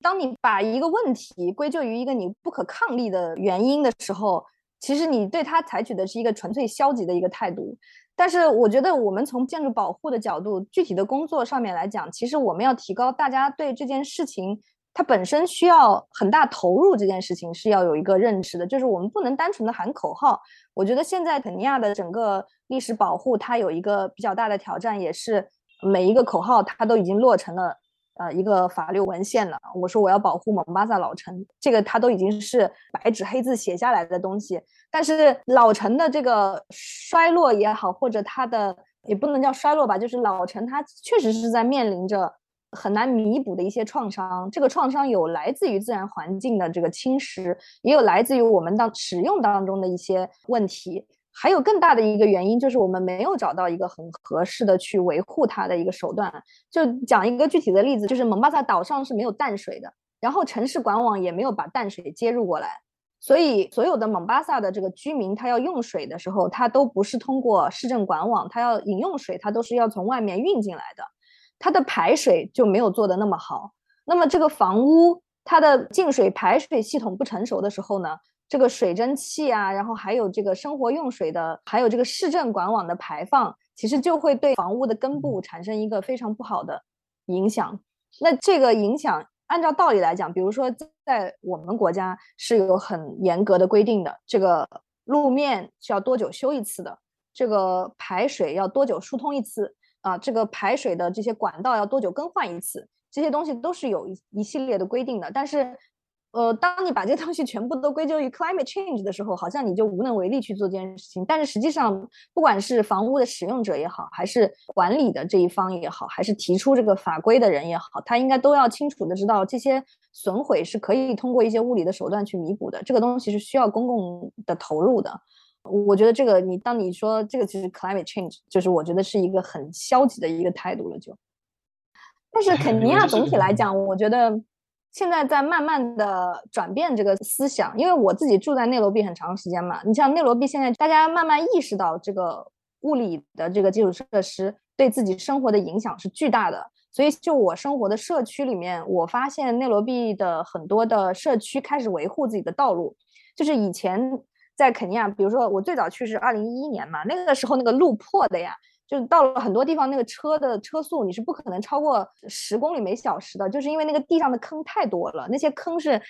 Speaker 2: 当你把一个问题归咎于一个你不可抗力的原因的时候，其实你对它采取的是一个纯粹消极的一个态度，但是我觉得我们从建筑保护的角度，具体的工作上面来讲，其实我们要提高大家对这件事情它本身需要很大投入，这件事情是要有一个认识的，就是我们不能单纯的喊口号。我觉得现在肯尼亚的整个历史保护，它有一个比较大的挑战，也是每一个口号它都已经落成了呃一个法律文献了。我说我要保护蒙巴萨老城，这个它都已经是白纸黑字写下来的东西。但是老城的这个衰落也好，或者它的也不能叫衰落吧，就是老城它确实是在面临着很难弥补的一些创伤。这个创伤有来自于自然环境的这个侵蚀，也有来自于我们当使用当中的一些问题。还有更大的一个原因，就是我们没有找到一个很合适的去维护它的一个手段。就讲一个具体的例子，就是蒙巴萨岛上是没有淡水的，然后城市管网也没有把淡水接入过来，所以所有的蒙巴萨的这个居民，他要用水的时候，他都不是通过市政管网，他要饮用水，他都是要从外面运进来的，它的排水就没有做的那么好。那么这个房屋它的净水排水系统不成熟的时候呢？这个水蒸气啊，然后还有这个生活用水的，还有这个市政管网的排放，其实就会对房屋的根部产生一个非常不好的影响。那这个影响，按照道理来讲，比如说在我们国家是有很严格的规定的，这个路面需要多久修一次的，这个排水要多久疏通一次啊，这个排水的这些管道要多久更换一次，这些东西都是有一一系列的规定的，但是。呃，当你把这些东西全部都归咎于 climate change 的时候，好像你就无能为力去做这件事情。但是实际上，不管是房屋的使用者也好，还是管理的这一方也好，还是提出这个法规的人也好，他应该都要清楚的知道，这些损毁是可以通过一些物理的手段去弥补的。这个东西是需要公共的投入的。我觉得这个，你当你说这个其实 climate change，就是我觉得是一个很消极的一个态度了。就，但是 肯尼亚总体来讲，我觉得。现在在慢慢的转变这个思想，因为我自己住在内罗毕很长时间嘛。你像内罗毕现在，大家慢慢意识到这个物理的这个基础设施对自己生活的影响是巨大的。所以，就我生活的社区里面，我发现内罗毕的很多的社区开始维护自己的道路。就是以前在肯尼亚，比如说我最早去是二零一一年嘛，那个时候那个路破的呀。就到了很多地方，那个车的车速你是不可能超过十公里每小时的，就是因为那个地上的坑太多了。那些坑是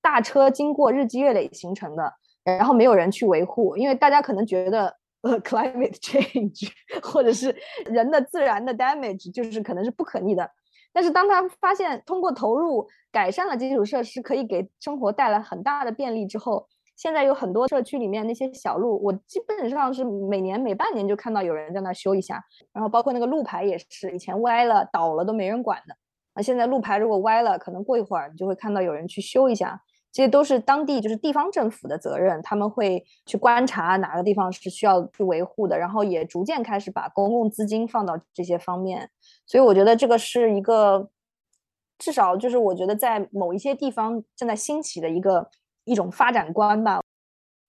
Speaker 2: 大车经过日积月累形成的，然后没有人去维护，因为大家可能觉得呃 climate change 或者是人的自然的 damage 就是可能是不可逆的。但是当他发现通过投入改善了基础设施，可以给生活带来很大的便利之后。现在有很多社区里面那些小路，我基本上是每年每半年就看到有人在那修一下，然后包括那个路牌也是，以前歪了倒了都没人管的，啊，现在路牌如果歪了，可能过一会儿你就会看到有人去修一下，这些都是当地就是地方政府的责任，他们会去观察哪个地方是需要去维护的，然后也逐渐开始把公共资金放到这些方面，所以我觉得这个是一个，至少就是我觉得在某一些地方正在兴起的一个。一种发展观吧，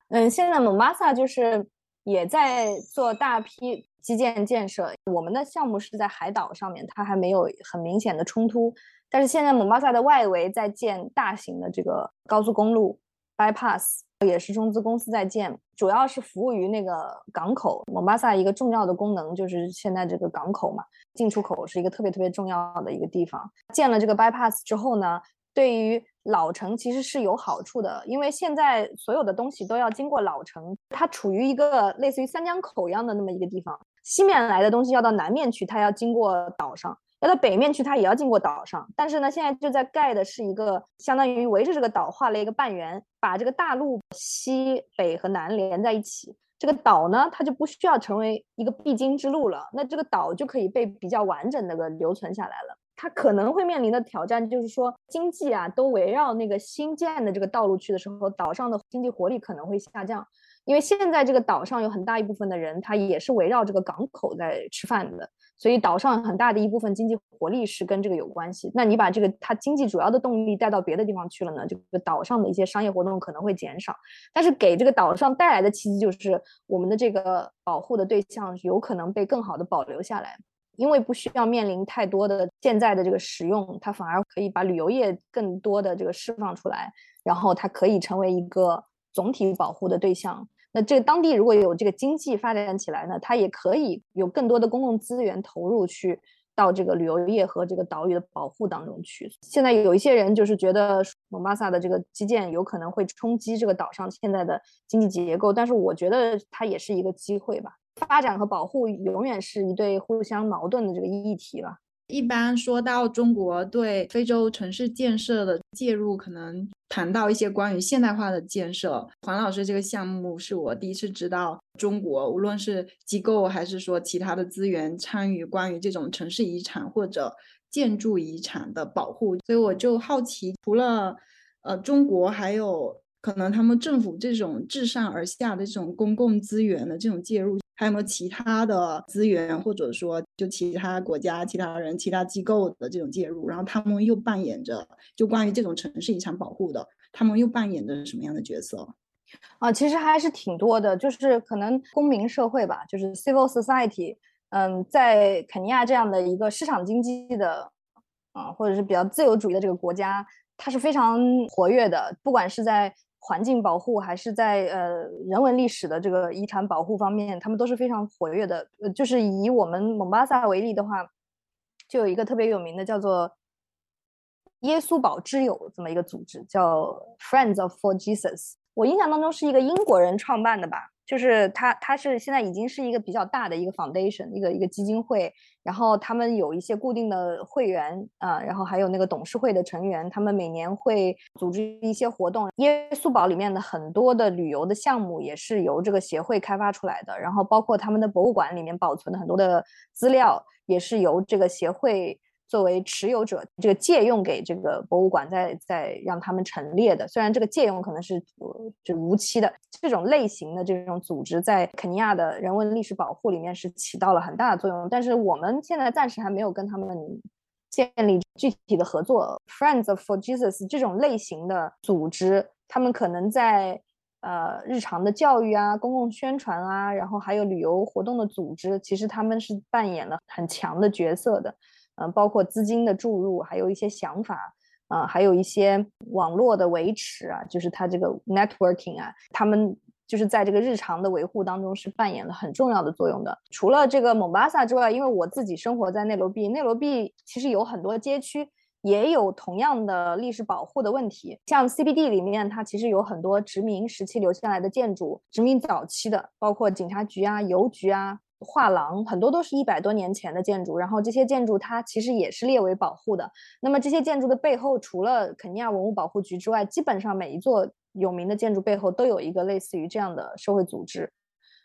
Speaker 2: 嗯，现在蒙巴萨就是也在做大批基建建设。我们的项目是在海岛上面，它还没有很明显的冲突。但是现在蒙巴萨的外围在建大型的这个高速公路 bypass，也是中资公司在建，主要是服务于那个港口。蒙巴萨一个重要的功能就是现在这个港口嘛，进出口是一个特别特别重要的一个地方。建了这个 bypass 之后呢，对于老城其实是有好处的，因为现在所有的东西都要经过老城，它处于一个类似于三江口一样的那么一个地方。西面来的东西要到南面去，它要经过岛上；要到北面去，它也要经过岛上。但是呢，现在就在盖的是一个相当于围着这个岛画了一个半圆，把这个大陆西北和南连在一起。这个岛呢，它就不需要成为一个必经之路了，那这个岛就可以被比较完整的个留存下来了。它可能会面临的挑战就是说，经济啊都围绕那个新建的这个道路去的时候，岛上的经济活力可能会下降，因为现在这个岛上有很大一部分的人，他也是围绕这个港口在吃饭的，所以岛上很大的一部分经济活力是跟这个有关系。那你把这个它经济主要的动力带到别的地方去了呢，这个岛上的一些商业活动可能会减少，但是给这个岛上带来的契机就是我们的这个保护的对象有可能被更好的保留下来。因为不需要面临太多的现在的这个使用，它反而可以把旅游业更多的这个释放出来，然后它可以成为一个总体保护的对象。那这个当地如果有这个经济发展起来呢，它也可以有更多的公共资源投入去到这个旅游业和这个岛屿的保护当中去。现在有一些人就是觉得蒙巴萨的这个基建有可能会冲击这个岛上现在的经济结构，但是我觉得它也是一个机会吧。发展和保护永远是一对互相矛盾的这个议题吧。
Speaker 4: 一般说到中国对非洲城市建设的介入，可能谈到一些关于现代化的建设。黄老师这个项目是我第一次知道，中国无论是机构还是说其他的资源参与关于这种城市遗产或者建筑遗产的保护。所以我就好奇，除了呃中国，还有可能他们政府这种自上而下的这种公共资源的这种介入。还有没有其他的资源，或者说就其他国家、其他人、其他机构的这种介入，然后他们又扮演着就关于这种城市遗产保护的，他们又扮演着什么样的角色？
Speaker 2: 啊，其实还是挺多的，就是可能公民社会吧，就是 civil society，嗯，在肯尼亚这样的一个市场经济的啊，或者是比较自由主义的这个国家，它是非常活跃的，不管是在。环境保护还是在呃人文历史的这个遗产保护方面，他们都是非常活跃的。呃，就是以我们蒙巴萨为例的话，就有一个特别有名的叫做耶稣堡之友这么一个组织，叫 Friends of For Jesus。我印象当中是一个英国人创办的吧。就是他，他是现在已经是一个比较大的一个 foundation，一个一个基金会，然后他们有一些固定的会员啊，然后还有那个董事会的成员，他们每年会组织一些活动。耶稣堡里面的很多的旅游的项目也是由这个协会开发出来的，然后包括他们的博物馆里面保存的很多的资料也是由这个协会。作为持有者，这个借用给这个博物馆，再再让他们陈列的。虽然这个借用可能是就无期的，这种类型的这种组织在肯尼亚的人文历史保护里面是起到了很大的作用。但是我们现在暂时还没有跟他们建立具体的合作。Friends for Jesus 这种类型的组织，他们可能在呃日常的教育啊、公共宣传啊，然后还有旅游活动的组织，其实他们是扮演了很强的角色的。嗯，包括资金的注入，还有一些想法，啊，还有一些网络的维持啊，就是它这个 networking 啊，他们就是在这个日常的维护当中是扮演了很重要的作用的。除了这个蒙巴萨之外，因为我自己生活在内罗毕，内罗毕其实有很多街区也有同样的历史保护的问题，像 CBD 里面，它其实有很多殖民时期留下来的建筑，殖民早期的，包括警察局啊、邮局啊。画廊很多都是一百多年前的建筑，然后这些建筑它其实也是列为保护的。那么这些建筑的背后，除了肯尼亚文物保护局之外，基本上每一座有名的建筑背后都有一个类似于这样的社会组织。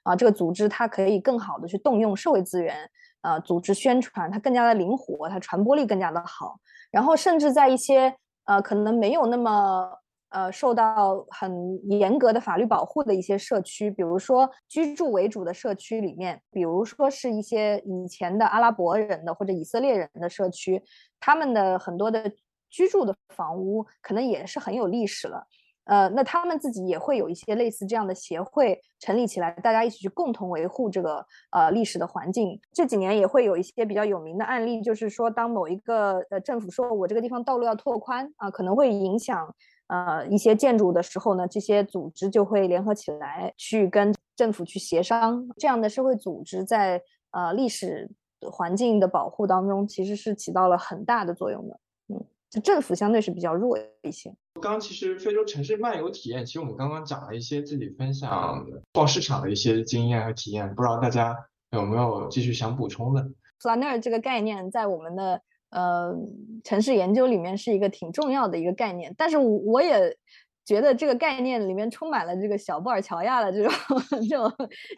Speaker 2: 啊，这个组织它可以更好的去动用社会资源，呃，组织宣传，它更加的灵活，它传播力更加的好。然后甚至在一些呃可能没有那么。呃，受到很严格的法律保护的一些社区，比如说居住为主的社区里面，比如说是一些以前的阿拉伯人的或者以色列人的社区，他们的很多的居住的房屋可能也是很有历史了。呃，那他们自己也会有一些类似这样的协会成立起来，大家一起去共同维护这个呃历史的环境。这几年也会有一些比较有名的案例，就是说当某一个呃政府说我这个地方道路要拓宽啊，可能会影响。呃，一些建筑的时候呢，这些组织就会联合起来去跟政府去协商。这样的社会组织在呃历史环境的保护当中，其实是起到了很大的作用的。嗯，就政府相对是比较弱一些。
Speaker 1: 刚刚其实非洲城市漫游体验，其实我们刚刚讲了一些自己分享逛市场的一些经验和体验，不知道大家有没有继续想补充的
Speaker 2: ？Flanner 这个概念在我们的。呃，城市研究里面是一个挺重要的一个概念，但是我我也觉得这个概念里面充满了这个小布尔乔亚的这种 这种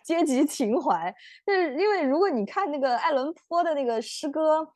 Speaker 2: 阶级情怀。就是因为如果你看那个爱伦坡的那个诗歌，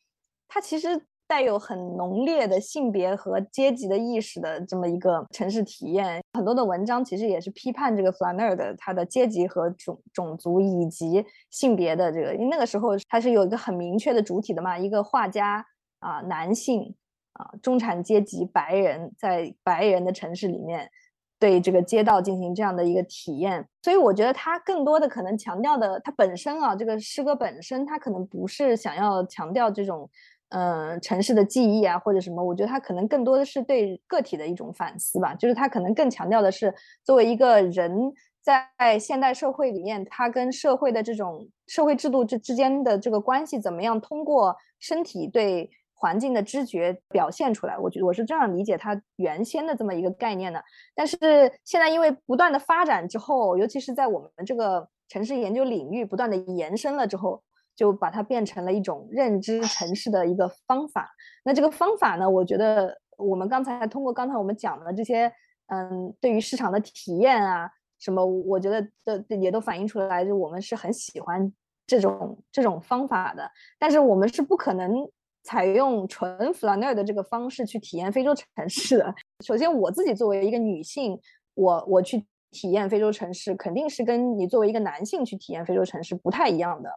Speaker 2: 它其实带有很浓烈的性别和阶级的意识的这么一个城市体验。很多的文章其实也是批判这个弗兰尔的他的阶级和种种族以及性别的这个，因为那个时候他是有一个很明确的主体的嘛，一个画家。啊，男性啊，中产阶级白人在白人的城市里面，对这个街道进行这样的一个体验，所以我觉得他更多的可能强调的，他本身啊，这个诗歌本身，他可能不是想要强调这种，嗯，城市的记忆啊或者什么，我觉得他可能更多的是对个体的一种反思吧，就是他可能更强调的是，作为一个人在现代社会里面，他跟社会的这种社会制度之之间的这个关系，怎么样通过身体对。环境的知觉表现出来，我觉得我是这样理解它原先的这么一个概念的。但是现在因为不断的发展之后，尤其是在我们这个城市研究领域不断的延伸了之后，就把它变成了一种认知城市的一个方法。那这个方法呢，我觉得我们刚才通过刚才我们讲的这些，嗯，对于市场的体验啊，什么，我觉得的也都反映出来，就我们是很喜欢这种这种方法的。但是我们是不可能采用纯 flaneur 的这个方式去体验非洲城市的。首先，我自己作为一个女性，我我去体验非洲城市，肯定是跟你作为一个男性去体验非洲城市不太一样的。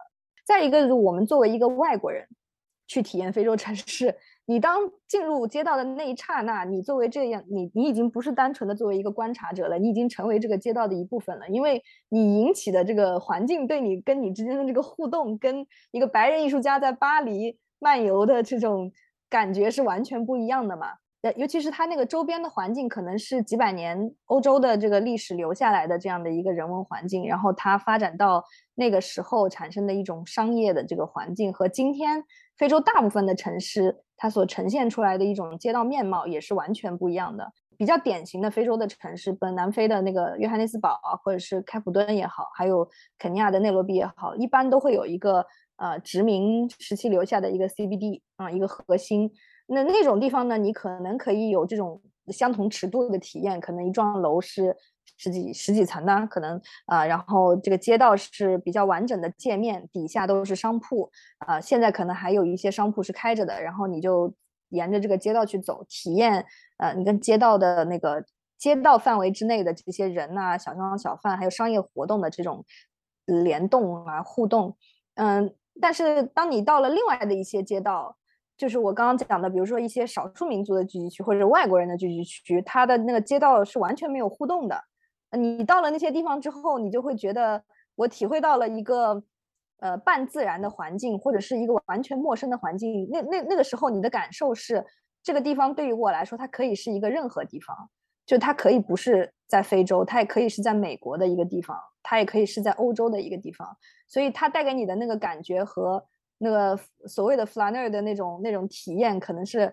Speaker 2: 再一个我们作为一个外国人去体验非洲城市，你当进入街道的那一刹那，你作为这样，你你已经不是单纯的作为一个观察者了，你已经成为这个街道的一部分了，因为你引起的这个环境对你跟你之间的这个互动，跟一个白人艺术家在巴黎漫游的这种感觉是完全不一样的嘛。尤其是它那个周边的环境，可能是几百年欧洲的这个历史留下来的这样的一个人文环境，然后它发展到那个时候产生的一种商业的这个环境，和今天非洲大部分的城市它所呈现出来的一种街道面貌也是完全不一样的。比较典型的非洲的城市，本南非的那个约翰内斯堡啊，或者是开普敦也好，还有肯尼亚的内罗毕也好，一般都会有一个呃殖民时期留下的一个 CBD 啊，一个核心。那那种地方呢，你可能可以有这种相同尺度的体验，可能一幢楼是十几十几层的，可能啊，然后这个街道是比较完整的界面，底下都是商铺啊，现在可能还有一些商铺是开着的，然后你就沿着这个街道去走，体验呃，你跟街道的那个街道范围之内的这些人呐，小商小贩，还有商业活动的这种联动啊互动，嗯，但是当你到了另外的一些街道。就是我刚刚讲的，比如说一些少数民族的聚集区或者外国人的聚集区，它的那个街道是完全没有互动的。你到了那些地方之后，你就会觉得我体会到了一个呃半自然的环境，或者是一个完全陌生的环境。那那那个时候，你的感受是这个地方对于我来说，它可以是一个任何地方，就它可以不是在非洲，它也可以是在美国的一个地方，它也可以是在欧洲的一个地方。所以它带给你的那个感觉和。那个所谓的 flaneur 的那种那种体验，可能是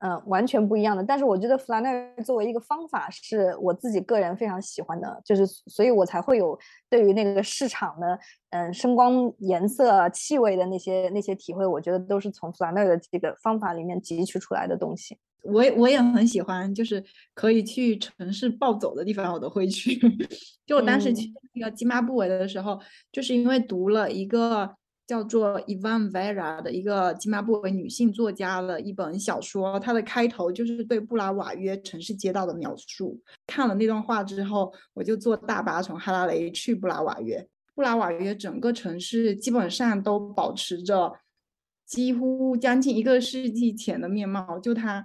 Speaker 2: 嗯完全不一样的。但是我觉得 flaneur 作为一个方法，是我自己个人非常喜欢的，就是所以我才会有对于那个市场的嗯声光、颜色、气味的那些那些体会，我觉得都是从 flaneur 的这个方法里面汲取出来的东西。
Speaker 4: 我也我也很喜欢，就是可以去城市暴走的地方，我都会去。就我当时去那个津马布韦的时候，就是因为读了一个。叫做 Ivan Vera 的一个津巴布韦女性作家的一本小说，它的开头就是对布拉瓦约城市街道的描述。看了那段话之后，我就坐大巴从哈拉雷去布拉瓦约。布拉瓦约整个城市基本上都保持着几乎将近一个世纪前的面貌，就它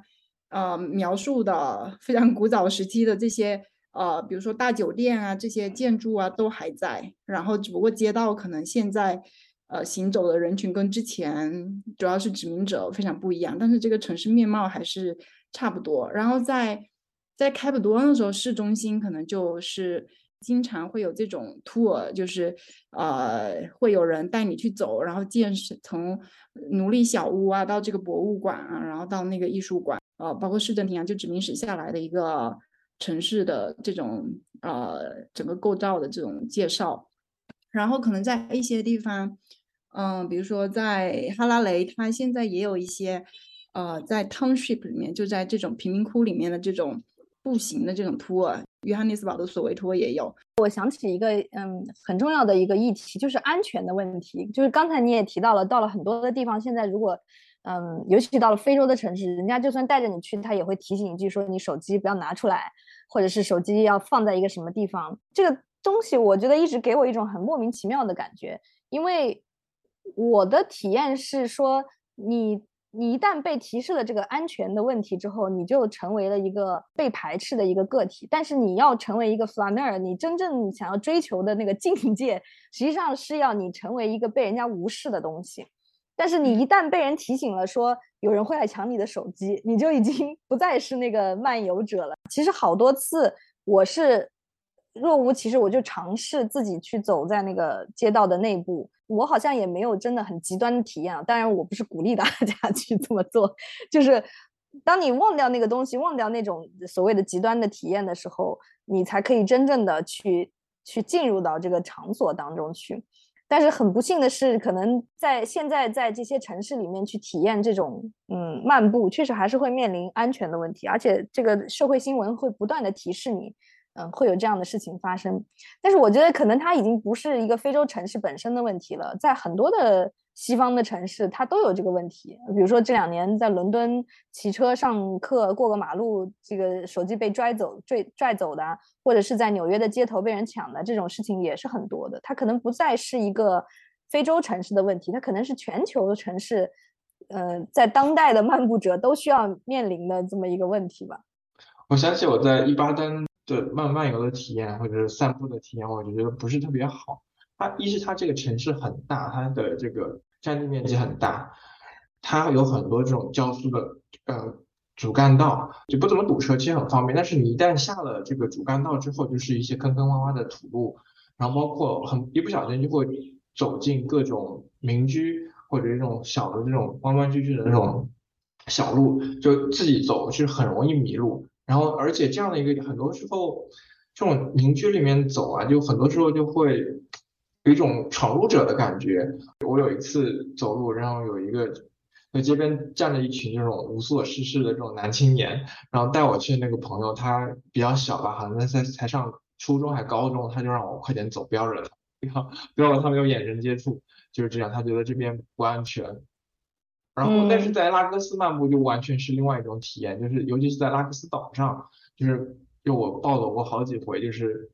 Speaker 4: 呃描述的非常古早时期的这些呃，比如说大酒店啊这些建筑啊都还在，然后只不过街道可能现在。呃，行走的人群跟之前主要是殖民者非常不一样，但是这个城市面貌还是差不多。然后在在开普敦的时候，市中心可能就是经常会有这种 tour，就是呃会有人带你去走，然后见识从奴隶小屋啊到这个博物馆啊，然后到那个艺术馆，呃，包括市政厅啊，就殖民史下来的一个城市的这种呃整个构造的这种介绍。然后可能在一些地方。嗯，比如说在哈拉雷，它现在也有一些，呃，在 township 里面，就在这种贫民窟里面的这种步行的这种 tour，约翰内斯堡的索维托也有。
Speaker 2: 我想起一个嗯很重要的一个议题，就是安全的问题。就是刚才你也提到了，到了很多的地方，现在如果嗯，尤其到了非洲的城市，人家就算带着你去，他也会提醒一句说你手机不要拿出来，或者是手机要放在一个什么地方。这个东西我觉得一直给我一种很莫名其妙的感觉，因为。我的体验是说，你你一旦被提示了这个安全的问题之后，你就成为了一个被排斥的一个个体。但是你要成为一个 flaneur，你真正想要追求的那个境界，实际上是要你成为一个被人家无视的东西。但是你一旦被人提醒了说有人会来抢你的手机，你就已经 不再是那个漫游者了。其实好多次我是若无其事，我就尝试自己去走在那个街道的内部。我好像也没有真的很极端的体验啊，当然我不是鼓励大家 去这么做，就是当你忘掉那个东西，忘掉那种所谓的极端的体验的时候，你才可以真正的去去进入到这个场所当中去。但是很不幸的是，可能在现在在这些城市里面去体验这种嗯漫步，确实还是会面临安全的问题，而且这个社会新闻会不断的提示你，嗯，会有这样的事情发生。但是我觉得可能它已经不是一个非洲城市本身的问题了，在很多的。西方的城市，它都有这个问题。比如说这两年在伦敦骑车上课过个马路，这个手机被拽走、拽拽走的，或者是在纽约的街头被人抢的这种事情也是很多的。它可能不再是一个非洲城市的问题，它可能是全球的城市，呃，在当代的漫步者都需要面临的这么一个问题吧。
Speaker 1: 我想起我在伊巴丹的漫漫游的体验，或者是散步的体验，我觉得不是特别好。它一是它这个城市很大，它的这个。占地面积很大，它有很多这种交速的呃主干道，就不怎么堵车，其实很方便。但是你一旦下了这个主干道之后，就是一些坑坑洼洼的土路，然后包括很一不小心就会走进各种民居或者这种小的这种弯弯曲曲的那种小路，就自己走是很容易迷路。然后而且这样的一个很多时候这种民居里面走啊，就很多时候就会。有一种闯入者的感觉。我有一次走路，然后有一个在街边站着一群这种无所事事的这种男青年，然后带我去那个朋友，他比较小吧，好像在才上初中还高中，他就让我快点走，不要惹他，不要不要和他们有眼神接触，就是这样。他觉得这边不安全。然后，但是在拉各斯漫步就完全是另外一种体验，就是尤其是在拉各斯岛上，就是就我暴走过好几回，就是。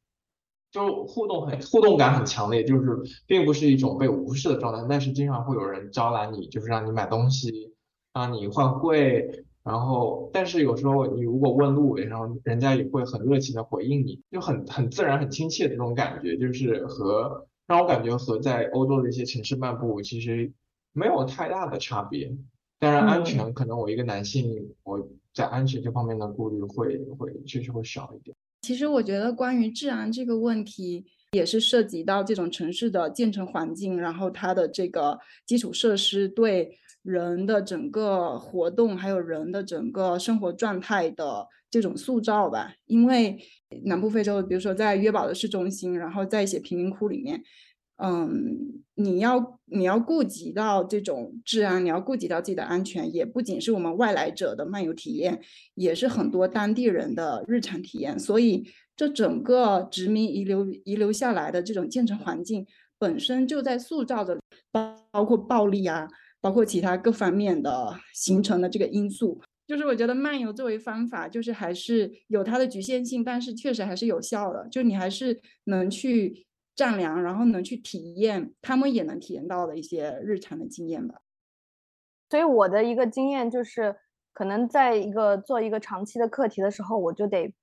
Speaker 1: 就互动很互动感很强烈，就是并不是一种被无视的状态，但是经常会有人招揽你，就是让你买东西，让你换汇，然后但是有时候你如果问路，然后人家也会很热情的回应你，就很很自然很亲切的这种感觉，就是和让我感觉和在欧洲的一些城市漫步其实没有太大的差别。当然安全可能我一个男性我在安全这方面的顾虑会会确实会少一点。
Speaker 4: 其实我觉得，关于治安这个问题，也是涉及到这种城市的建成环境，然后它的这个基础设施对人的整个活动，还有人的整个生活状态的这种塑造吧。因为南部非洲，比如说在约堡的市中心，然后在一些贫民窟里面。嗯，你要你要顾及到这种治安，你要顾及到自己的安全，也不仅是我们外来者的漫游体验，也是很多当地人的日常体验。所以，这整个殖民遗留遗留下来的这种建成环境，本身就在塑造着包包括暴力啊，包括其他各方面的形成的这个因素。就是我觉得漫游作为方法，就是还是有它的局限性，但是确实还是有效的。就你还是能去。丈量，然后能去体验他们也能体验到的一些日常的经验吧。
Speaker 2: 所以我的一个经验就是，可能在一个做一个长期的课题的时候，我就得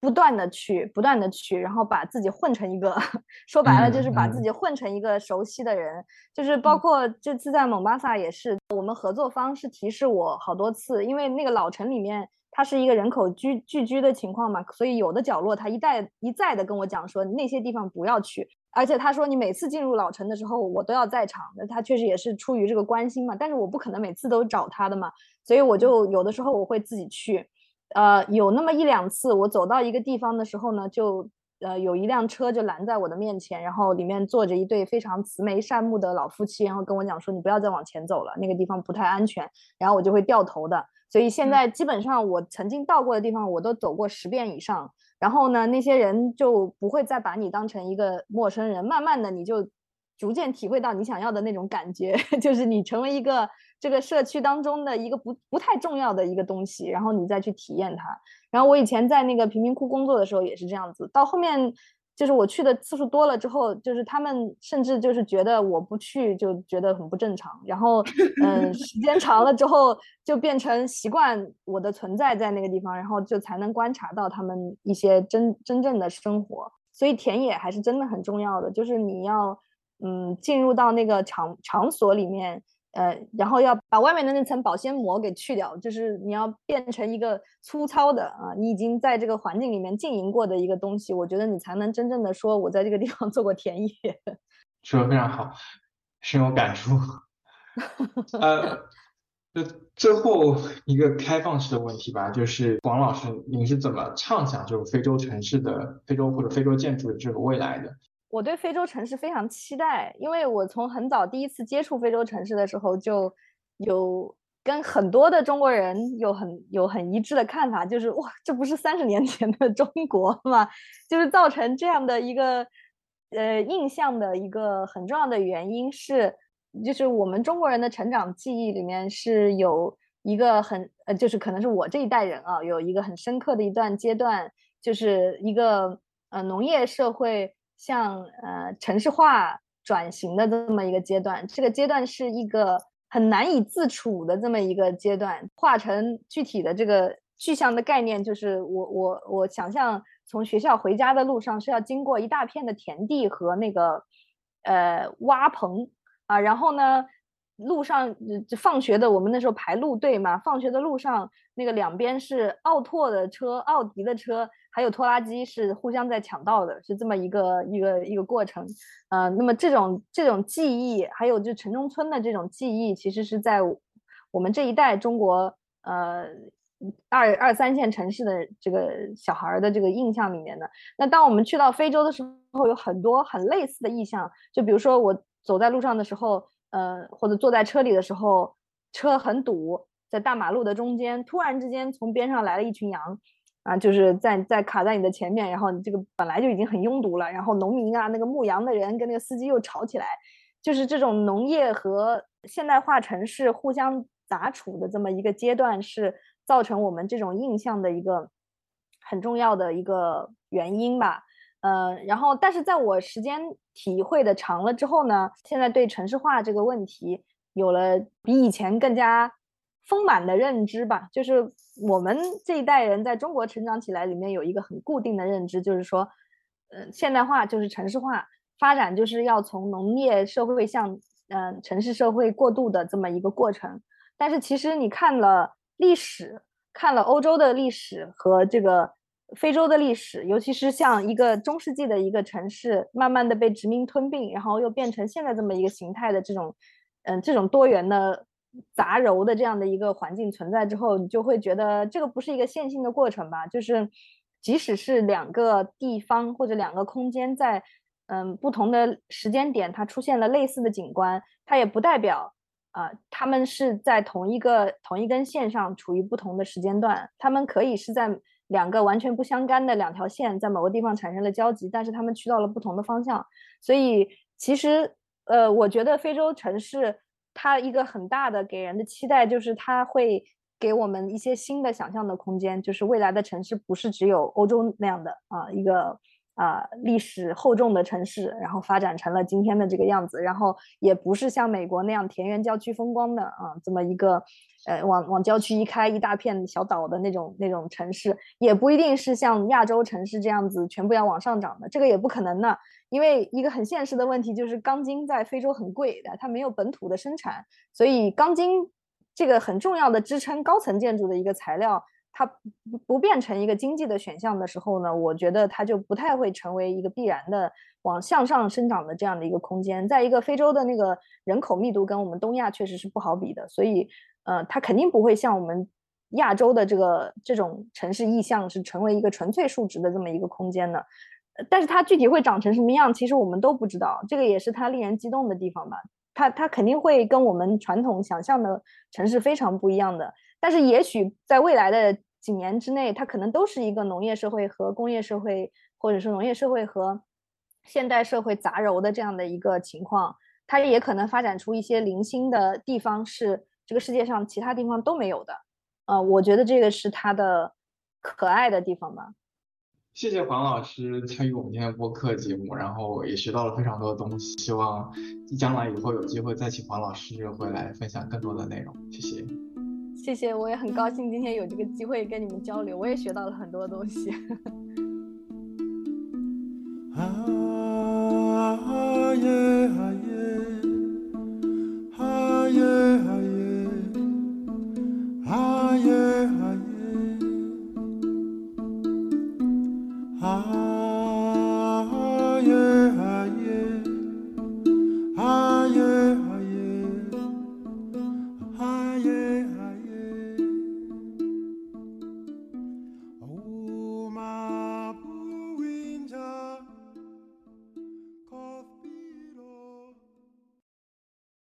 Speaker 2: 不断的去，不断的去，然后把自己混成一个，说白了就是把自己混成一个熟悉的人。就是包括这次在蒙巴萨也是，我们合作方是提示我好多次，因为那个老城里面。它是一个人口聚聚居的情况嘛，所以有的角落他一再一再的跟我讲说那些地方不要去，而且他说你每次进入老城的时候我都要在场，那他确实也是出于这个关心嘛，但是我不可能每次都找他的嘛，所以我就有的时候我会自己去，呃，有那么一两次我走到一个地方的时候呢，就呃有一辆车就拦在我的面前，然后里面坐着一对非常慈眉善目的老夫妻，然后跟我讲说你不要再往前走了，那个地方不太安全，然后我就会掉头的。所以现在基本上我曾经到过的地方，我都走过十遍以上。然后呢，那些人就不会再把你当成一个陌生人，慢慢的你就逐渐体会到你想要的那种感觉，就是你成为一个这个社区当中的一个不不太重要的一个东西，然后你再去体验它。然后我以前在那个贫民窟工作的时候也是这样子，到后面。就是我去的次数多了之后，就是他们甚至就是觉得我不去就觉得很不正常，然后嗯，时间长了之后就变成习惯我的存在在那个地方，然后就才能观察到他们一些真真正的生活。所以田野还是真的很重要的，就是你要嗯进入到那个场场所里面。呃，然后要把外面的那层保鲜膜给去掉，就是你要变成一个粗糙的啊，你已经在这个环境里面经营过的一个东西，我觉得你才能真正的说，我在这个地方 做过田野。
Speaker 1: 说的非常好，深有感触。呃，就最后一个开放式的问题吧，就是王老师，您是怎么畅想就是非洲城市的非洲或者非洲建筑的这个未来的？
Speaker 2: 我对非洲城市非常期待，因为我从很早第一次接触非洲城市的时候，就有跟很多的中国人有很有很一致的看法，就是哇，这不是三十年前的中国吗？就是造成这样的一个呃印象的一个很重要的原因是，就是我们中国人的成长记忆里面是有一个很呃，就是可能是我这一代人啊，有一个很深刻的一段阶段，就是一个呃农业社会。向呃城市化转型的这么一个阶段，这个阶段是一个很难以自处的这么一个阶段。化成具体的这个具象的概念，就是我我我想象从学校回家的路上是要经过一大片的田地和那个呃挖棚啊，然后呢。路上就放学的，我们那时候排路队嘛。放学的路上，那个两边是奥拓的车、奥迪的车，还有拖拉机，是互相在抢道的，是这么一个一个一个过程。呃，那么这种这种记忆，还有就城中村的这种记忆，其实是在我们这一代中国呃二二三线城市的这个小孩的这个印象里面的。那当我们去到非洲的时候，有很多很类似的意象，就比如说我走在路上的时候。呃，或者坐在车里的时候，车很堵，在大马路的中间，突然之间从边上来了一群羊，啊，就是在在卡在你的前面，然后你这个本来就已经很拥堵了，然后农民啊，那个牧羊的人跟那个司机又吵起来，就是这种农业和现代化城市互相杂处的这么一个阶段，是造成我们这种印象的一个很重要的一个原因吧。呃，然后，但是在我时间体会的长了之后呢，现在对城市化这个问题有了比以前更加丰满的认知吧。就是我们这一代人在中国成长起来，里面有一个很固定的认知，就是说，呃，现代化就是城市化发展，就是要从农业社会向嗯城市社会过渡的这么一个过程。但是其实你看了历史，看了欧洲的历史和这个。非洲的历史，尤其是像一个中世纪的一个城市，慢慢的被殖民吞并，然后又变成现在这么一个形态的这种，嗯，这种多元的杂糅的这样的一个环境存在之后，你就会觉得这个不是一个线性的过程吧？就是即使是两个地方或者两个空间在嗯不同的时间点，它出现了类似的景观，它也不代表啊他们是在同一个同一根线上处于不同的时间段，他们可以是在。两个完全不相干的两条线在某个地方产生了交集，但是他们去到了不同的方向。所以其实，呃，我觉得非洲城市它一个很大的给人的期待就是它会给我们一些新的想象的空间，就是未来的城市不是只有欧洲那样的啊一个。啊，历史厚重的城市，然后发展成了今天的这个样子，然后也不是像美国那样田园郊区风光的啊，这么一个，呃，往往郊区一开，一大片小岛的那种那种城市，也不一定是像亚洲城市这样子全部要往上涨的，这个也不可能的，因为一个很现实的问题就是钢筋在非洲很贵的，它没有本土的生产，所以钢筋这个很重要的支撑高层建筑的一个材料。它不变成一个经济的选项的时候呢，我觉得它就不太会成为一个必然的往向上生长的这样的一个空间。在一个非洲的那个人口密度跟我们东亚确实是不好比的，所以呃，它肯定不会像我们亚洲的这个这种城市意向是成为一个纯粹数值的这么一个空间的。但是它具体会长成什么样，其实我们都不知道，这个也是它令人激动的地方吧。它它肯定会跟我们传统想象的城市非常不一样的。但是也许在未来的几年之内，它可能都是一个农业社会和工业社会，或者是农业社会和现代社会杂糅的这样的一个情况。它也可能发展出一些零星的地方，是这个世界上其他地方都没有的。呃，我觉得这个是它的可爱的地方吧。
Speaker 1: 谢谢黄老师参与我们今天播客节目，然后也学到了非常多的东西。希望将来以后有机会再请黄老师回来分享更多的内容。谢谢，
Speaker 2: 谢谢，我也很高兴今天有这个机会跟你们交流，我也学到了很多东西。啊耶！